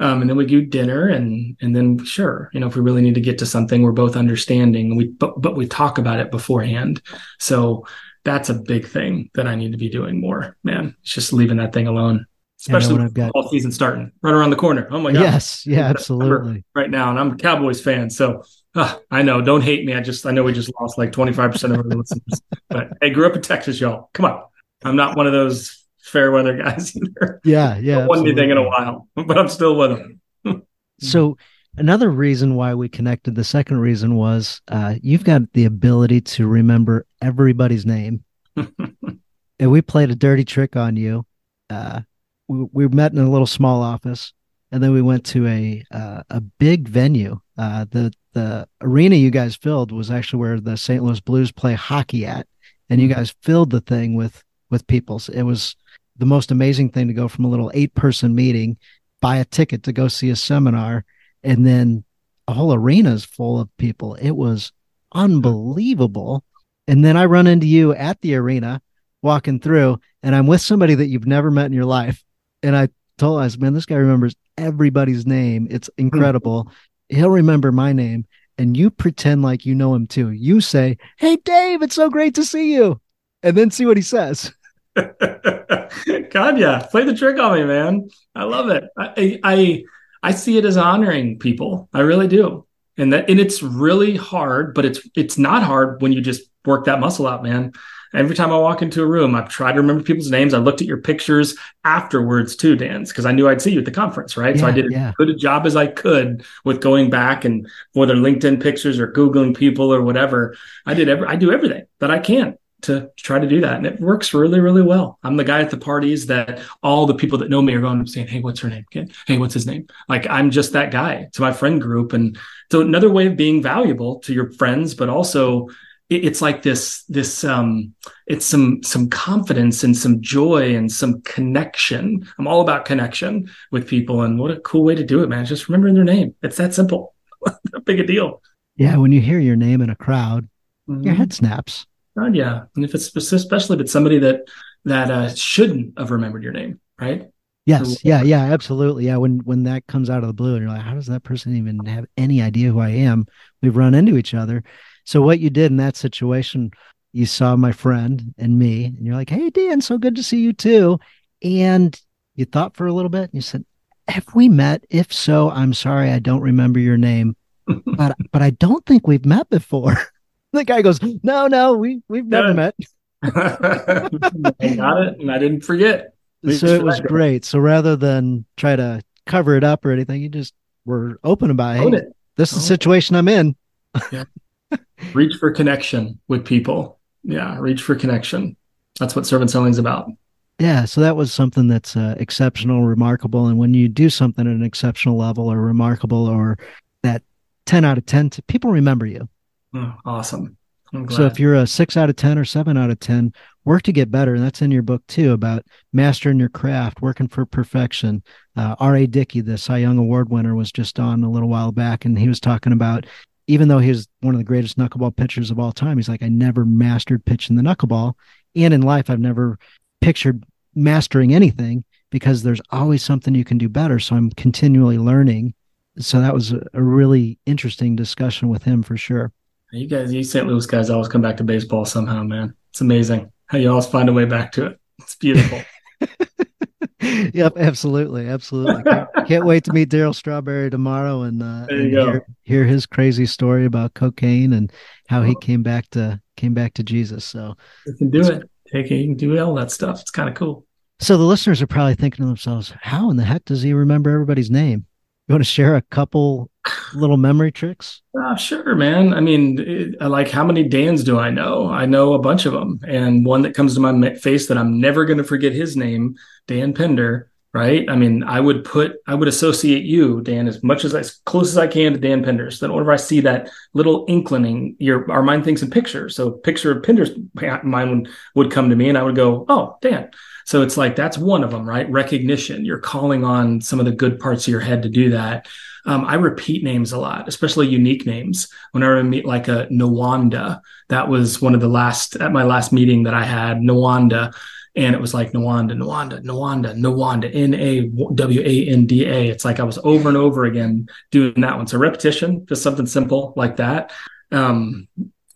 Um, and then we do dinner and and then sure you know if we really need to get to something we're both understanding. We but but we talk about it beforehand. So that's a big thing that i need to be doing more man. It's just leaving that thing alone. Especially when I've got. all season starting. Right around the corner. Oh my god. Yes. Yeah absolutely. right now and i'm a cowboys fan so uh, i know don't hate me i just i know we just lost like 25% of our listeners but i grew up in texas y'all come on i'm not one of those fair weather guys either. Yeah, yeah. One anything in a while, but I'm still with them. so another reason why we connected, the second reason was uh, you've got the ability to remember everybody's name. and we played a dirty trick on you. Uh, we, we met in a little small office, and then we went to a uh, a big venue. Uh, the the arena you guys filled was actually where the St. Louis Blues play hockey at, and you mm-hmm. guys filled the thing with with people. So it was the most amazing thing to go from a little eight person meeting, buy a ticket to go see a seminar, and then a whole arena is full of people. It was unbelievable. And then I run into you at the arena walking through, and I'm with somebody that you've never met in your life. And I told us, man, this guy remembers everybody's name. It's incredible. He'll remember my name. And you pretend like you know him too. You say, Hey, Dave, it's so great to see you. And then see what he says. Yeah, play the trick on me, man. I love it. I, I I see it as honoring people. I really do, and that and it's really hard, but it's it's not hard when you just work that muscle out, man. Every time I walk into a room, I've tried to remember people's names. I looked at your pictures afterwards too, Dan's, because I knew I'd see you at the conference, right? Yeah, so I did yeah. as good a job as I could with going back and whether LinkedIn pictures or Googling people or whatever. I did every I do everything that I can to try to do that. And it works really, really well. I'm the guy at the parties that all the people that know me are going and saying, Hey, what's her name? Hey, what's his name? Like I'm just that guy to my friend group. And so another way of being valuable to your friends, but also it's like this this um it's some some confidence and some joy and some connection. I'm all about connection with people and what a cool way to do it man just remembering their name. It's that simple. Big a deal. Yeah when you hear your name in a crowd mm-hmm. your head snaps. Oh, yeah. And if it's especially if it's somebody that that uh, shouldn't have remembered your name right? Yes, yeah, yeah, absolutely. Yeah, when when that comes out of the blue and you're like, how does that person even have any idea who I am? We've run into each other. So what you did in that situation, you saw my friend and me, and you're like, "Hey, Dan, so good to see you too." And you thought for a little bit, and you said, "Have we met? If so, I'm sorry, I don't remember your name, but but I don't think we've met before." the guy goes, "No, no, we we've never met." I got it, and I didn't forget so it was great. So rather than try to cover it up or anything, you just were open about hey, it. this is the situation I'm in. yeah. Reach for connection with people. Yeah, reach for connection. That's what servant selling is about. Yeah, so that was something that's uh, exceptional, remarkable, and when you do something at an exceptional level or remarkable or that ten out of ten, people remember you. Oh, awesome. So if you're a six out of 10 or seven out of 10, work to get better. And that's in your book too about mastering your craft, working for perfection. Uh, R.A. Dickey, the Cy Young Award winner, was just on a little while back, and he was talking about even though he was one of the greatest knuckleball pitchers of all time, he's like, I never mastered pitching the knuckleball. And in life, I've never pictured mastering anything because there's always something you can do better. So I'm continually learning. So that was a, a really interesting discussion with him for sure. You guys, you St. Louis guys always come back to baseball somehow, man. It's amazing how you always find a way back to it. It's beautiful. yep, absolutely, absolutely. Can't, can't, wait to meet Darryl Strawberry tomorrow and, uh, and hear, hear, his crazy story about cocaine and how he came back to came back to Jesus. So you can do it. Take it. You can do all that stuff. It's kind of cool. So the listeners are probably thinking to themselves, "How in the heck does he remember everybody's name?" You want to share a couple little memory tricks? Uh, sure, man. I mean, it, like how many Dans do I know? I know a bunch of them, and one that comes to my face that I'm never going to forget his name, Dan Pender. Right? I mean, I would put, I would associate you, Dan, as much as as close as I can to Dan Pender. So that whenever I see that little inkling, your our mind thinks in pictures. So picture of Pender's mind would come to me, and I would go, "Oh, Dan." So it's like that's one of them, right? Recognition. You're calling on some of the good parts of your head to do that. Um, I repeat names a lot, especially unique names. Whenever I meet like a Nawanda, that was one of the last at my last meeting that I had Nawanda, and it was like Nawanda, Nawanda, Nawanda, Nawanda, N A W A N D A. It's like I was over and over again doing that one. So repetition, just something simple like that. Um,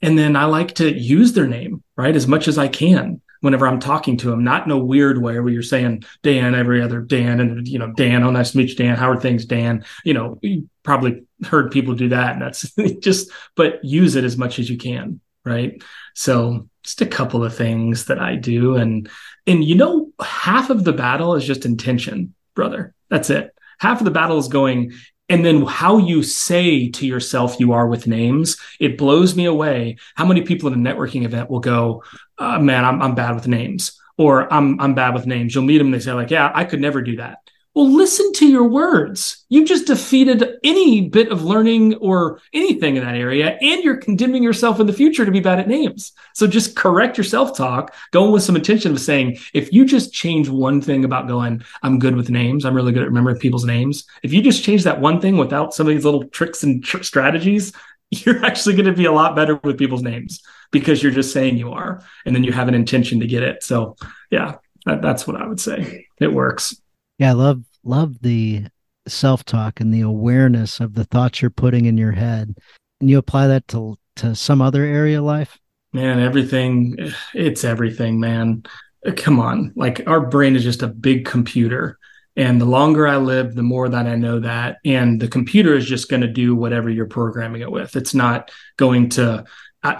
and then I like to use their name right as much as I can whenever I'm talking to him, not in a weird way where you're saying Dan every other Dan and you know Dan, oh nice to meet you, Dan. How are things, Dan? You know, you probably heard people do that, and that's just but use it as much as you can, right? So just a couple of things that I do, and and you know, half of the battle is just intention, brother. That's it. Half of the battle is going, and then how you say to yourself you are with names it blows me away how many people at a networking event will go uh, man, I'm, I'm bad with names or I'm, I'm bad with names. You'll meet them and they say like, yeah, I could never do that. Well, listen to your words. You've just defeated any bit of learning or anything in that area, and you're condemning yourself in the future to be bad at names. So just correct your self talk, going with some intention of saying, if you just change one thing about going, I'm good with names, I'm really good at remembering people's names. If you just change that one thing without some of these little tricks and tr- strategies, you're actually going to be a lot better with people's names because you're just saying you are and then you have an intention to get it so yeah that, that's what i would say it works yeah i love love the self-talk and the awareness of the thoughts you're putting in your head. And you apply that to to some other area of life? Man everything it's everything man. Uh, come on. Like our brain is just a big computer. And the longer I live, the more that I know that. And the computer is just going to do whatever you're programming it with. It's not going to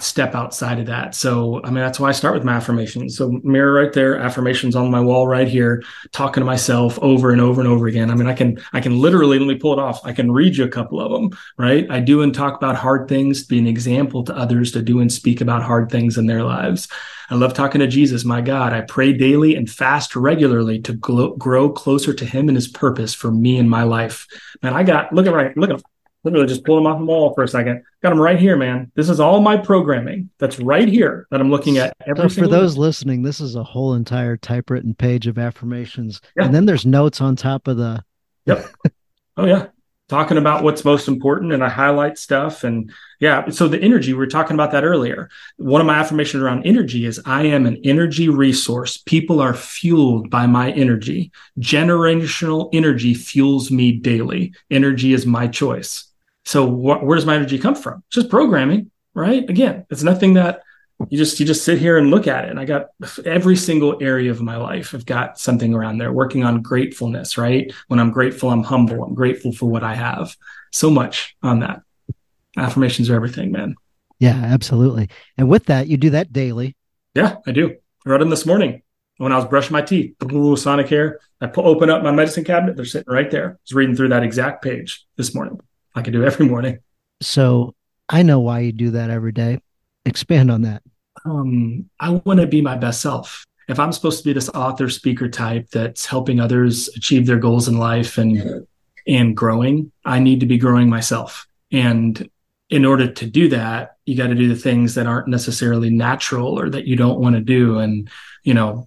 step outside of that. So, I mean, that's why I start with my affirmations. So, mirror right there, affirmations on my wall right here, talking to myself over and over and over again. I mean, I can, I can literally, let me pull it off. I can read you a couple of them, right? I do and talk about hard things, be an example to others to do and speak about hard things in their lives. I love talking to Jesus, my God. I pray daily and fast regularly to grow closer to him and his purpose for me and my life. Man, I got, look at right, look at literally just pulled them off the wall for a second. Got them right here, man. This is all my programming that's right here that I'm looking at every so for those day. listening, this is a whole entire typewritten page of affirmations. Yeah. And then there's notes on top of the Yep. oh yeah talking about what's most important and I highlight stuff. And yeah, so the energy, we were talking about that earlier. One of my affirmations around energy is I am an energy resource. People are fueled by my energy. Generational energy fuels me daily. Energy is my choice. So wh- where does my energy come from? It's just programming, right? Again, it's nothing that you just you just sit here and look at it. And i got every single area of my life i've got something around there working on gratefulness right? When i'm grateful i'm humble. I'm grateful for what i have. So much on that. Affirmations are everything man. Yeah absolutely. And with that you do that daily. Yeah i do. I wrote them this morning when i was brushing my teeth Sonicare i pull, open up my medicine cabinet. They're sitting right there. I was reading through that exact page this morning i do every morning so i know why you do that every day expand on that um, I want to be my best self. If I'm supposed to be this author speaker type that's helping others achieve their goals in life and and growing, I need to be growing myself. And in order to do that, you got to do the things that aren't necessarily natural or that you don't want to do. And, you know,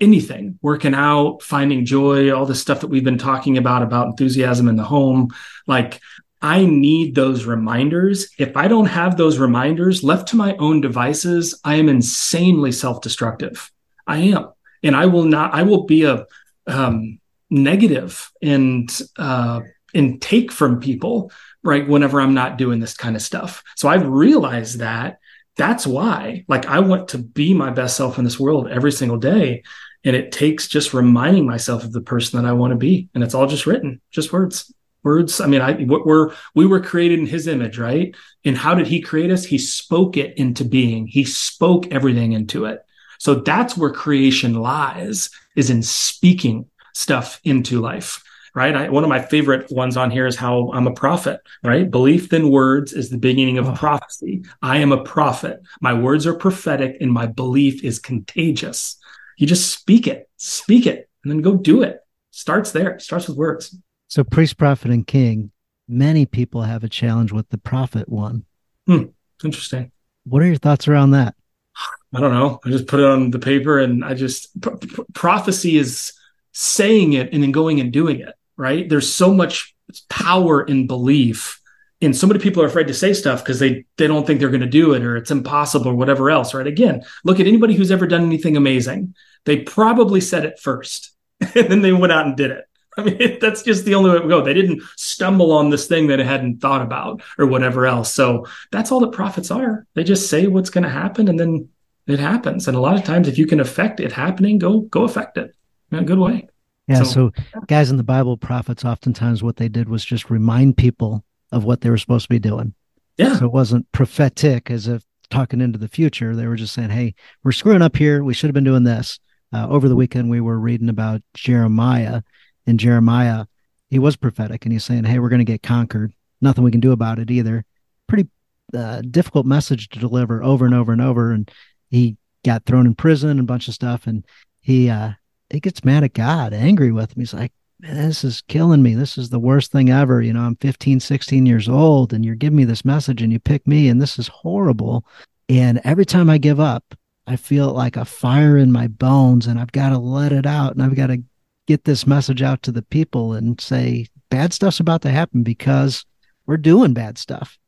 anything, working out, finding joy, all the stuff that we've been talking about, about enthusiasm in the home. Like I need those reminders. If I don't have those reminders left to my own devices, I am insanely self destructive. I am. And I will not, I will be a um, negative and uh, intake from people, right? Whenever I'm not doing this kind of stuff. So I've realized that that's why, like, I want to be my best self in this world every single day. And it takes just reminding myself of the person that I want to be. And it's all just written, just words words. I mean i we're we were created in his image right? And how did he create us? He spoke it into being. He spoke everything into it. So that's where creation lies is in speaking stuff into life right? I, one of my favorite ones on here is how i'm a prophet right? Belief in words is the beginning of prophecy. I am a prophet. My words are prophetic and my belief is contagious. You just speak it speak it and then go do it. Starts there. Starts with words so, priest, prophet, and king, many people have a challenge with the prophet one. Hmm. Interesting. What are your thoughts around that? I don't know. I just put it on the paper and I just, p- p- prophecy is saying it and then going and doing it, right? There's so much power in belief. And so many people are afraid to say stuff because they, they don't think they're going to do it or it's impossible or whatever else, right? Again, look at anybody who's ever done anything amazing. They probably said it first and then they went out and did it I mean, that's just the only way to go. They didn't stumble on this thing that they hadn't thought about or whatever else. So that's all that prophets are. They just say what's going to happen and then it happens. And a lot of times, if you can affect it happening, go go affect it in a good way. Yeah. So, so guys in the Bible, prophets oftentimes what they did was just remind people of what they were supposed to be doing. Yeah. So it wasn't prophetic as if talking into the future. They were just saying, "Hey, we're screwing up here. We should have been doing this." Uh, over the weekend, we were reading about Jeremiah in Jeremiah, he was prophetic and he's saying, Hey, we're going to get conquered. Nothing we can do about it either. Pretty uh, difficult message to deliver over and over and over. And he got thrown in prison and a bunch of stuff. And he, uh, he gets mad at God, angry with him. He's like, this is killing me. This is the worst thing ever. You know, I'm 15, 16 years old and you're giving me this message and you pick me and this is horrible. And every time I give up, I feel like a fire in my bones and I've got to let it out and I've got to get this message out to the people and say bad stuff's about to happen because we're doing bad stuff.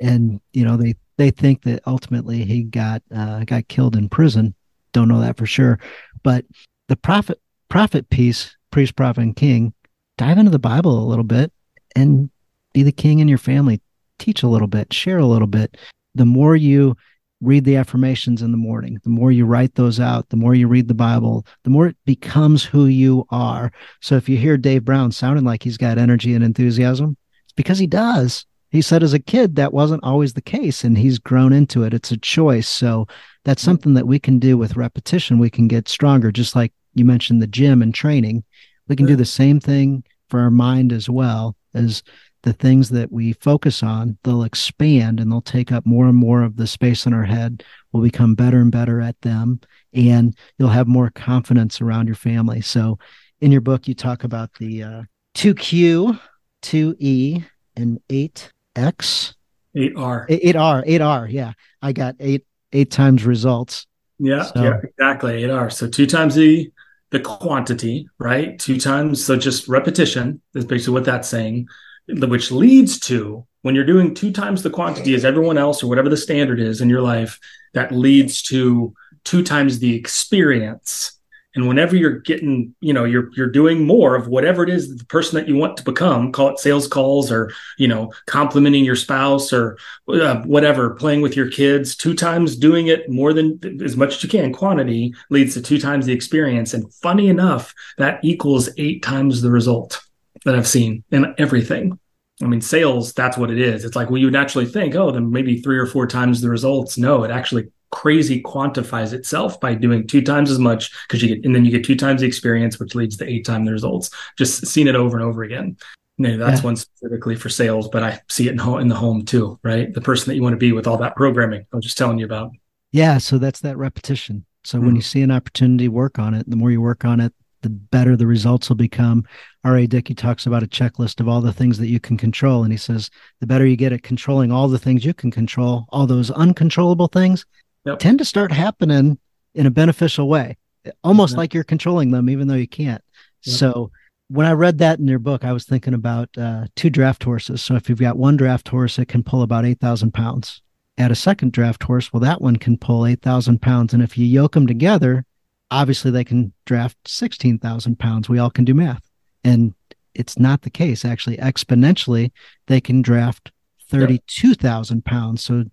And you know they they think that ultimately he got uh, got killed in prison. Don't know that for sure, but the prophet prophet piece, priest, prophet, and king, dive into the Bible a little bit and be the king in your family. Teach a little bit, share a little bit. The more you read the affirmations in the morning. The more you write those out, the more you read the Bible, the more it becomes who you are. So if you hear Dave Brown sounding like he's got energy and enthusiasm, it's because he does. He said as a kid that wasn't always the case and he's grown into it. It's a choice. So that's mm-hmm. something that we can do with repetition. We can get stronger, just like you mentioned the gym and training. We can do the same thing for our mind as well as the things that we focus on, they'll expand and they'll take up more and more of the space in our head. We'll become better and better at them, and you'll have more confidence around your family. So, in your book, you talk about the uh, 2Q, 2E, and 8X. 8R. 8R, 8R. Yeah. I got eight, eight times results. Yeah. So. Yeah, exactly. 8R. So two times the, the quantity, right? Two times. So just repetition is basically what that's saying, which leads to when you're doing two times the quantity as everyone else or whatever the standard is in your life, that leads to two times the experience. And whenever you're getting, you know, you're you're doing more of whatever it is the person that you want to become, call it sales calls or, you know, complimenting your spouse or uh, whatever, playing with your kids, two times doing it more than as much as you can, quantity leads to two times the experience. And funny enough, that equals eight times the result that I've seen in everything. I mean, sales, that's what it is. It's like, well, you would naturally think, oh, then maybe three or four times the results. No, it actually crazy quantifies itself by doing two times as much because you get and then you get two times the experience which leads to eight times the results just seen it over and over again that's yeah. one specifically for sales but i see it in, in the home too right the person that you want to be with all that programming i was just telling you about yeah so that's that repetition so mm-hmm. when you see an opportunity work on it the more you work on it the better the results will become R.A. Dickey talks about a checklist of all the things that you can control. And he says, the better you get at controlling all the things you can control, all those uncontrollable things, yep. tend to start happening in a beneficial way, almost like you're controlling them, even though you can't. Yep. So when I read that in your book, I was thinking about uh, two draft horses. So if you've got one draft horse, it can pull about 8,000 pounds. Add a second draft horse, well, that one can pull 8,000 pounds. And if you yoke them together, obviously they can draft 16,000 pounds. We all can do math. And it's not the case. Actually, exponentially, they can draft 32,000 pounds. So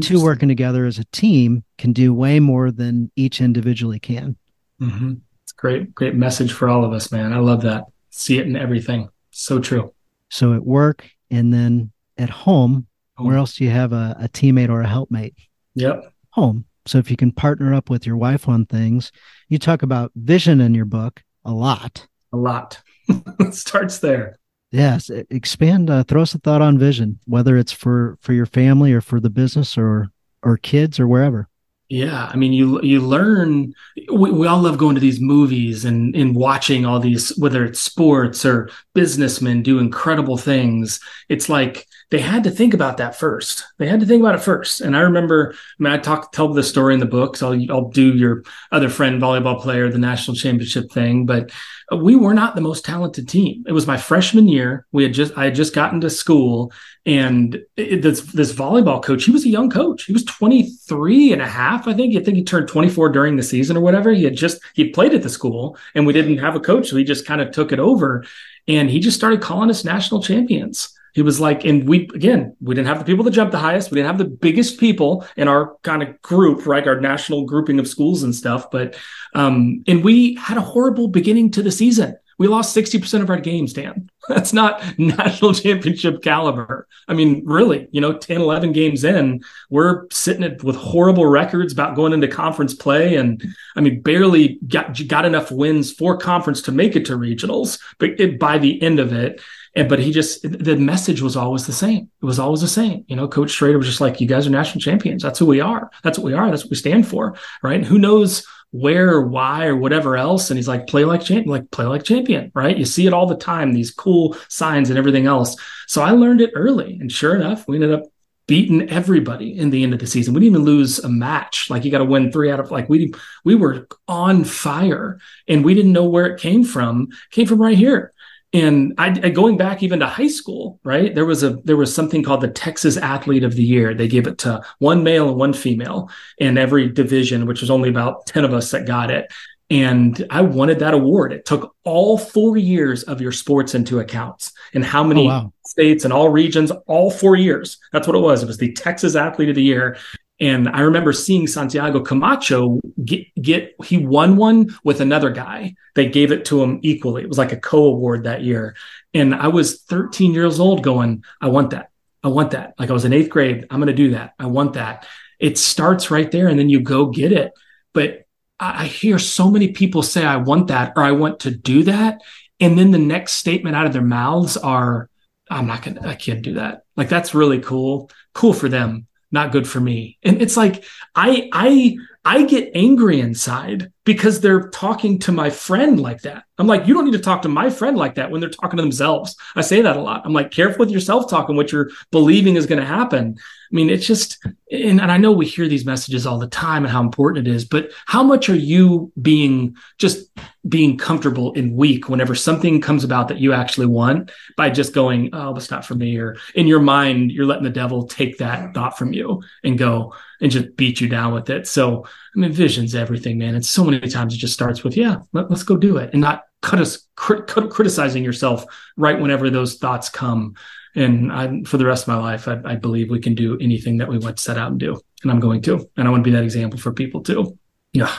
two working together as a team can do way more than each individually can. Mm-hmm. It's great, great message for all of us, man. I love that. See it in everything. So true. So at work and then at home, where else do you have a, a teammate or a helpmate? Yep. Home. So if you can partner up with your wife on things, you talk about vision in your book a lot. A lot. it starts there. Yes, expand. Uh, throw us a thought on vision, whether it's for for your family or for the business or or kids or wherever. Yeah, I mean, you you learn. We, we all love going to these movies and and watching all these, whether it's sports or businessmen do incredible things. It's like they had to think about that first. They had to think about it first. And I remember, I mean, I talk tell the story in the book. So I'll, I'll do your other friend volleyball player, the national championship thing, but we were not the most talented team. It was my freshman year. We had just I had just gotten to school and it, this this volleyball coach, he was a young coach. He was 23 and a half, I think. I think he turned 24 during the season or whatever. He had just he played at the school and we didn't have a coach, so he just kind of took it over and he just started calling us national champions. He was like, and we again, we didn't have the people that jumped the highest. We didn't have the biggest people in our kind of group, right? Our national grouping of schools and stuff. But um, and we had a horrible beginning to the season. We lost 60% of our games, Dan. That's not national championship caliber. I mean, really, you know, 10, 11 games in, we're sitting at, with horrible records about going into conference play. And I mean, barely got, got enough wins for conference to make it to regionals. But it, by the end of it, and, but he just, the message was always the same. It was always the same. You know, Coach Schrader was just like, you guys are national champions. That's who we are. That's what we are. That's what we stand for. Right. And who knows where why or whatever else. And he's like, play like champion, like play like champion. Right. You see it all the time, these cool signs and everything else. So I learned it early. And sure enough, we ended up beating everybody in the end of the season. We didn't even lose a match. Like you got to win three out of like we we were on fire and we didn't know where it came from. It came from right here and I, going back even to high school, right? There was a there was something called the Texas Athlete of the Year. They gave it to one male and one female in every division, which was only about ten of us that got it. And I wanted that award. It took all four years of your sports into account and how many oh, wow. states and all regions, all four years. That's what it was. It was the Texas Athlete of the Year. And I remember seeing Santiago Camacho get, get, he won one with another guy. They gave it to him equally. It was like a co award that year. And I was 13 years old going, I want that. I want that. Like I was in eighth grade. I'm going to do that. I want that. It starts right there and then you go get it. But I, I hear so many people say, I want that or I want to do that. And then the next statement out of their mouths are, I'm not going to, I can't do that. Like that's really cool. Cool for them not good for me. And it's like I I I get angry inside because they're talking to my friend like that. I'm like, you don't need to talk to my friend like that when they're talking to themselves. I say that a lot. I'm like, careful with yourself talking what you're believing is going to happen. I mean, it's just, and, and I know we hear these messages all the time and how important it is, but how much are you being just being comfortable and weak whenever something comes about that you actually want by just going, oh, that's not for me? Or in your mind, you're letting the devil take that thought from you and go and just beat you down with it. So, I mean, vision's everything, man. And so many times it just starts with, yeah, let, us go do it and not cut us crit, criticizing yourself right whenever those thoughts come and I, for the rest of my life, I, I, believe we can do anything that we want to set out and do, and I'm going to, and I want to be that example for people too. Yeah.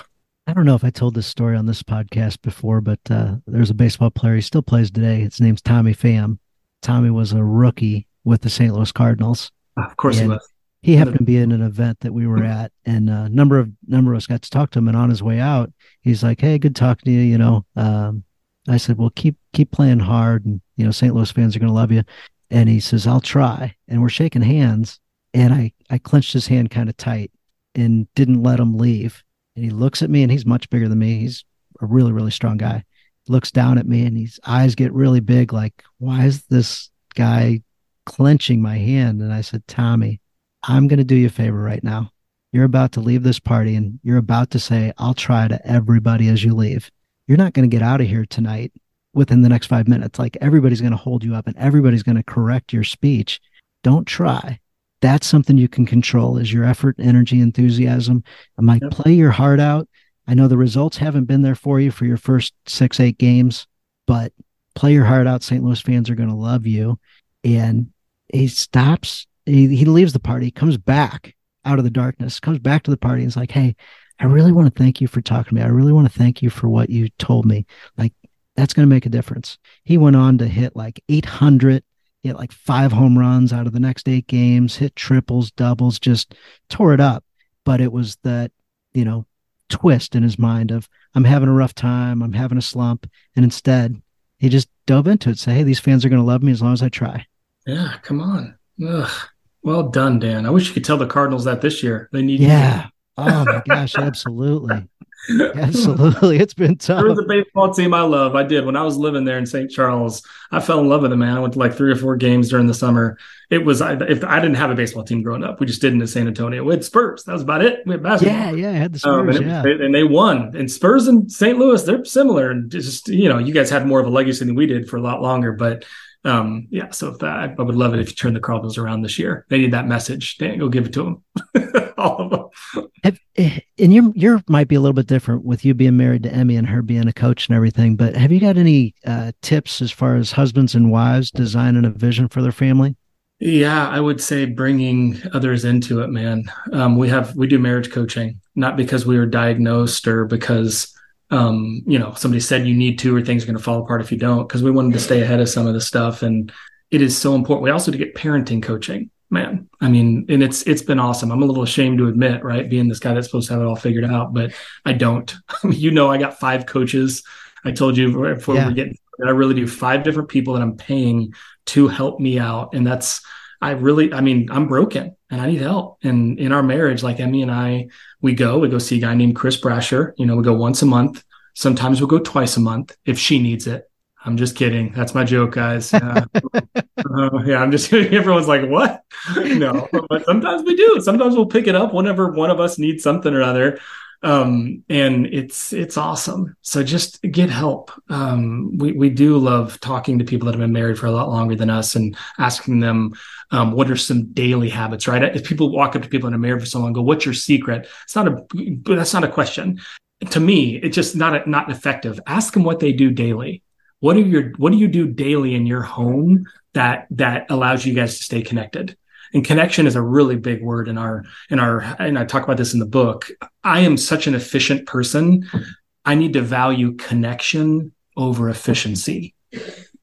I don't know if I told this story on this podcast before, but uh, there's a baseball player. He still plays today. His name's Tommy Pham. Tommy was a rookie with the St. Louis Cardinals. Of course he was. He happened to be in an event that we were at, and a number of number of us got to talk to him. And on his way out, he's like, "Hey, good talking to you." You know, um, I said, "Well, keep keep playing hard, and you know, St. Louis fans are going to love you." and he says, I'll try. And we're shaking hands. And I, I clenched his hand kind of tight and didn't let him leave. And he looks at me and he's much bigger than me. He's a really, really strong guy. Looks down at me and his eyes get really big, like, why is this guy clenching my hand? And I said, Tommy, I'm going to do you a favor right now. You're about to leave this party and you're about to say, I'll try to everybody as you leave. You're not going to get out of here tonight within the next five minutes. Like everybody's going to hold you up and everybody's going to correct your speech. Don't try. That's something you can control is your effort, energy, enthusiasm. I might yep. play your heart out. I know the results haven't been there for you for your first six, eight games, but play your heart out. St. Louis fans are going to love you. And he stops, he, he leaves the party, comes back out of the darkness, comes back to the party and is like, Hey, I really want to thank you for talking to me. I really want to thank you for what you told me. Like that's going to make a difference. He went on to hit like 800, hit like five home runs out of the next eight games, hit triples, doubles, just tore it up. But it was that, you know, twist in his mind of, I'm having a rough time, I'm having a slump. And instead, he just dove into it, say, hey, these fans are going to love me as long as I try. Yeah, come on. Ugh. Well done, Dan. I wish you could tell the Cardinals that this year. They need Yeah. oh my gosh, absolutely. Absolutely. It's been tough. There was a baseball team I love. I did when I was living there in St. Charles. I fell in love with them, man. I went to like three or four games during the summer. It was I, if I didn't have a baseball team growing up, we just didn't in San Antonio. We had Spurs. That was about it. We had basketball. Yeah, yeah, I had the Spurs. Um, and, yeah. It, and they won. And Spurs and St. Louis, they're similar. And just you know, you guys had more of a legacy than we did for a lot longer. But um, yeah, so if that, I would love it if you turn the Cardinals around this year. They need that message. Dan, go give it to them. All of them. Have, eh, and your your might be a little bit different with you being married to Emmy and her being a coach and everything. But have you got any uh, tips as far as husbands and wives designing a vision for their family? Yeah, I would say bringing others into it, man. Um, we have we do marriage coaching, not because we were diagnosed or because um, you know, somebody said you need to, or things are going to fall apart if you don't, because we wanted to stay ahead of some of the stuff. And it is so important. We also to get parenting coaching, man. I mean, and it's it's been awesome. I'm a little ashamed to admit, right, being this guy that's supposed to have it all figured out, but I don't. you know, I got five coaches. I told you before yeah. we're getting that I really do five different people that I'm paying to help me out, and that's I really, I mean, I'm broken and I need help. And in our marriage, like Emmy and I, we go, we go see a guy named Chris Brasher. You know, we go once a month. Sometimes we'll go twice a month if she needs it. I'm just kidding. That's my joke, guys. Uh, uh, yeah, I'm just kidding. Everyone's like, what? No, but sometimes we do. Sometimes we'll pick it up whenever one of us needs something or other um, and it's it's awesome. So just get help. Um, we we do love talking to people that have been married for a lot longer than us and asking them um, what are some daily habits. Right? If people walk up to people that are married for so long, go, "What's your secret?" It's not a that's not a question. To me, it's just not a, not effective. Ask them what they do daily. What are your what do you do daily in your home that that allows you guys to stay connected? And connection is a really big word in our in our and i talk about this in the book. I am such an efficient person. I need to value connection over efficiency.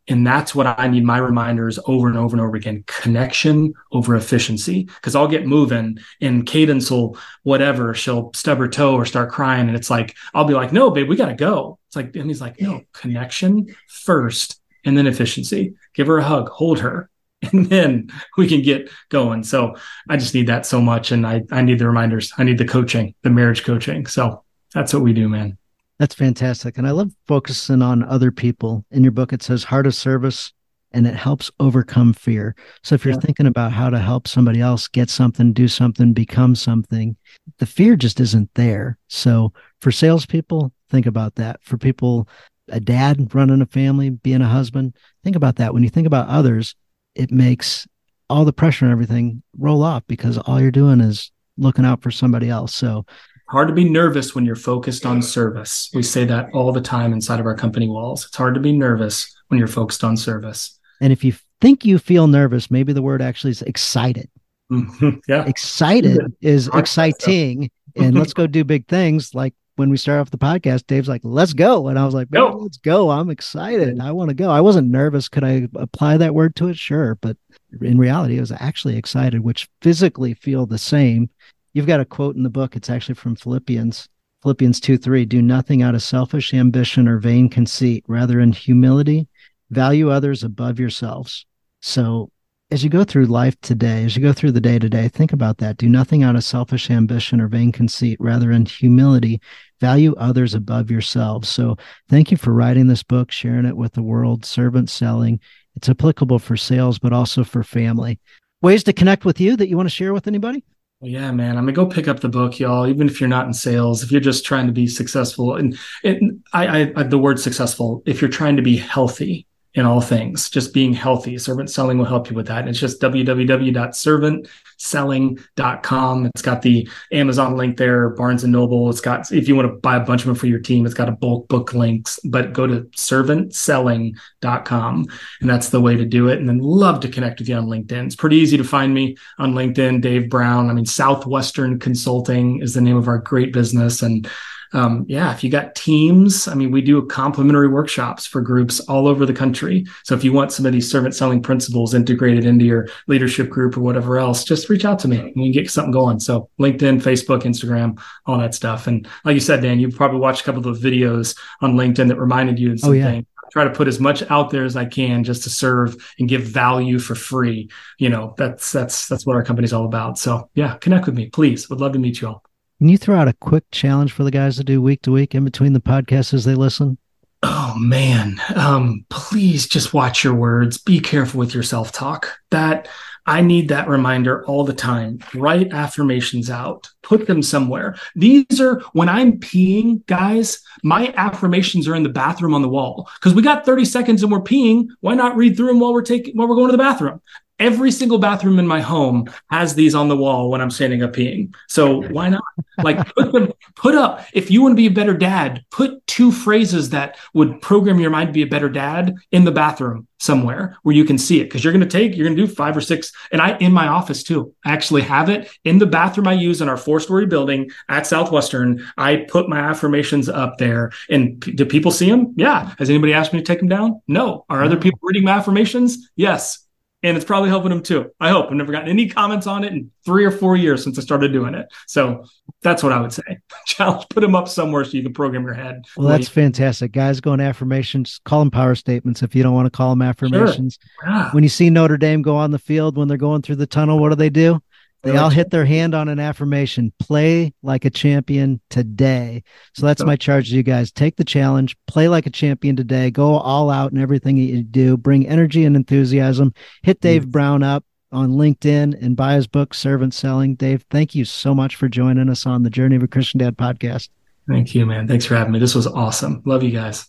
And that's what i need my reminders over and over and over again. Connection over efficiency. Because i'll get moving and cadence will whatever she'll stub her toe or start crying. And it's like i'll be like no babe we gotta go. It's like and he's like no connection first and then efficiency. Give her a hug. Hold her and then we can get going. So I just need that so much. And I, I need the reminders. I need the coaching, the marriage coaching. So that's what we do, man. That's fantastic. And I love focusing on other people. In your book, it says heart of service and it helps overcome fear. So if you're yeah. thinking about how to help somebody else get something, do something, become something, the fear just isn't there. So for salespeople, think about that. For people, a dad running a family, being a husband, think about that. When you think about others, it makes all the pressure and everything roll off because all you're doing is looking out for somebody else. So hard to be nervous when you're focused on service. We say that all the time inside of our company walls. It's hard to be nervous when you're focused on service. And if you think you feel nervous, maybe the word actually is excited. Yeah. Excited is exciting. and let's go do big things. Like when we start off the podcast, Dave's like, let's go. And I was like, go. let's go. I'm excited. I want to go. I wasn't nervous. Could I apply that word to it? Sure. But in reality, I was actually excited, which physically feel the same. You've got a quote in the book. It's actually from Philippians. Philippians 2 3. Do nothing out of selfish ambition or vain conceit, rather in humility, value others above yourselves. So as you go through life today, as you go through the day to day, think about that. Do nothing out of selfish ambition or vain conceit, rather in humility, value others above yourselves. So thank you for writing this book, sharing it with the world, servant selling. It's applicable for sales, but also for family. Ways to connect with you that you want to share with anybody? Well, yeah, man. I mean, go pick up the book, y'all. Even if you're not in sales, if you're just trying to be successful, and, and I, I, the word successful, if you're trying to be healthy, in all things, just being healthy. Servant selling will help you with that. And it's just www.servantselling.com. It's got the Amazon link there, Barnes and Noble. It's got, if you want to buy a bunch of them for your team, it's got a bulk book links, but go to servantselling.com. And that's the way to do it. And then love to connect with you on LinkedIn. It's pretty easy to find me on LinkedIn, Dave Brown. I mean, Southwestern Consulting is the name of our great business. And um, yeah, if you got teams, I mean, we do complimentary workshops for groups all over the country. So if you want some of these servant selling principles integrated into your leadership group or whatever else, just reach out to me and we can get something going. So LinkedIn, Facebook, Instagram, all that stuff. And like you said, Dan, you probably watched a couple of those videos on LinkedIn that reminded you of something. Oh, yeah try to put as much out there as I can just to serve and give value for free. You know, that's that's that's what our company's all about. So yeah, connect with me, please. Would love to meet you all. Can you throw out a quick challenge for the guys to do week to week in between the podcasts as they listen? Oh man, um, please just watch your words. Be careful with your self talk. That I need that reminder all the time. Write affirmations out, put them somewhere. These are when I'm peeing, guys, my affirmations are in the bathroom on the wall because we got 30 seconds and we're peeing. Why not read through them while we're taking, while we're going to the bathroom? Every single bathroom in my home has these on the wall when I'm standing up peeing. So why not? Like put them, put up. If you want to be a better dad, put two phrases that would program your mind to be a better dad in the bathroom somewhere where you can see it. Because you're going to take, you're going to do five or six. And I in my office too. I actually have it in the bathroom I use in our four story building at Southwestern. I put my affirmations up there. And p- do people see them? Yeah. Has anybody asked me to take them down? No. Are other people reading my affirmations? Yes and it's probably helping them too. I hope. I've never gotten any comments on it in three or four years since I started doing it. So that's what I would say. Challenge, put them up somewhere so you can program your head. Well, that's fantastic. Guys going affirmations, call them power statements if you don't want to call them affirmations. Sure. Yeah. When you see Notre Dame go on the field when they're going through the tunnel, what do they do? They all hit their hand on an affirmation. Play like a champion today. So that's my charge to you guys. Take the challenge, play like a champion today, go all out in everything that you do, bring energy and enthusiasm. Hit Dave mm. Brown up on LinkedIn and buy his book, Servant Selling. Dave, thank you so much for joining us on the Journey of a Christian Dad podcast. Thank you, man. Thanks for having me. This was awesome. Love you guys.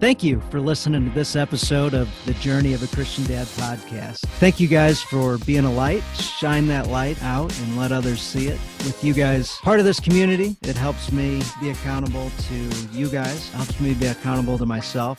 Thank you for listening to this episode of the Journey of a Christian Dad podcast. Thank you guys for being a light. Shine that light out and let others see it. With you guys part of this community, it helps me be accountable to you guys, helps me be accountable to myself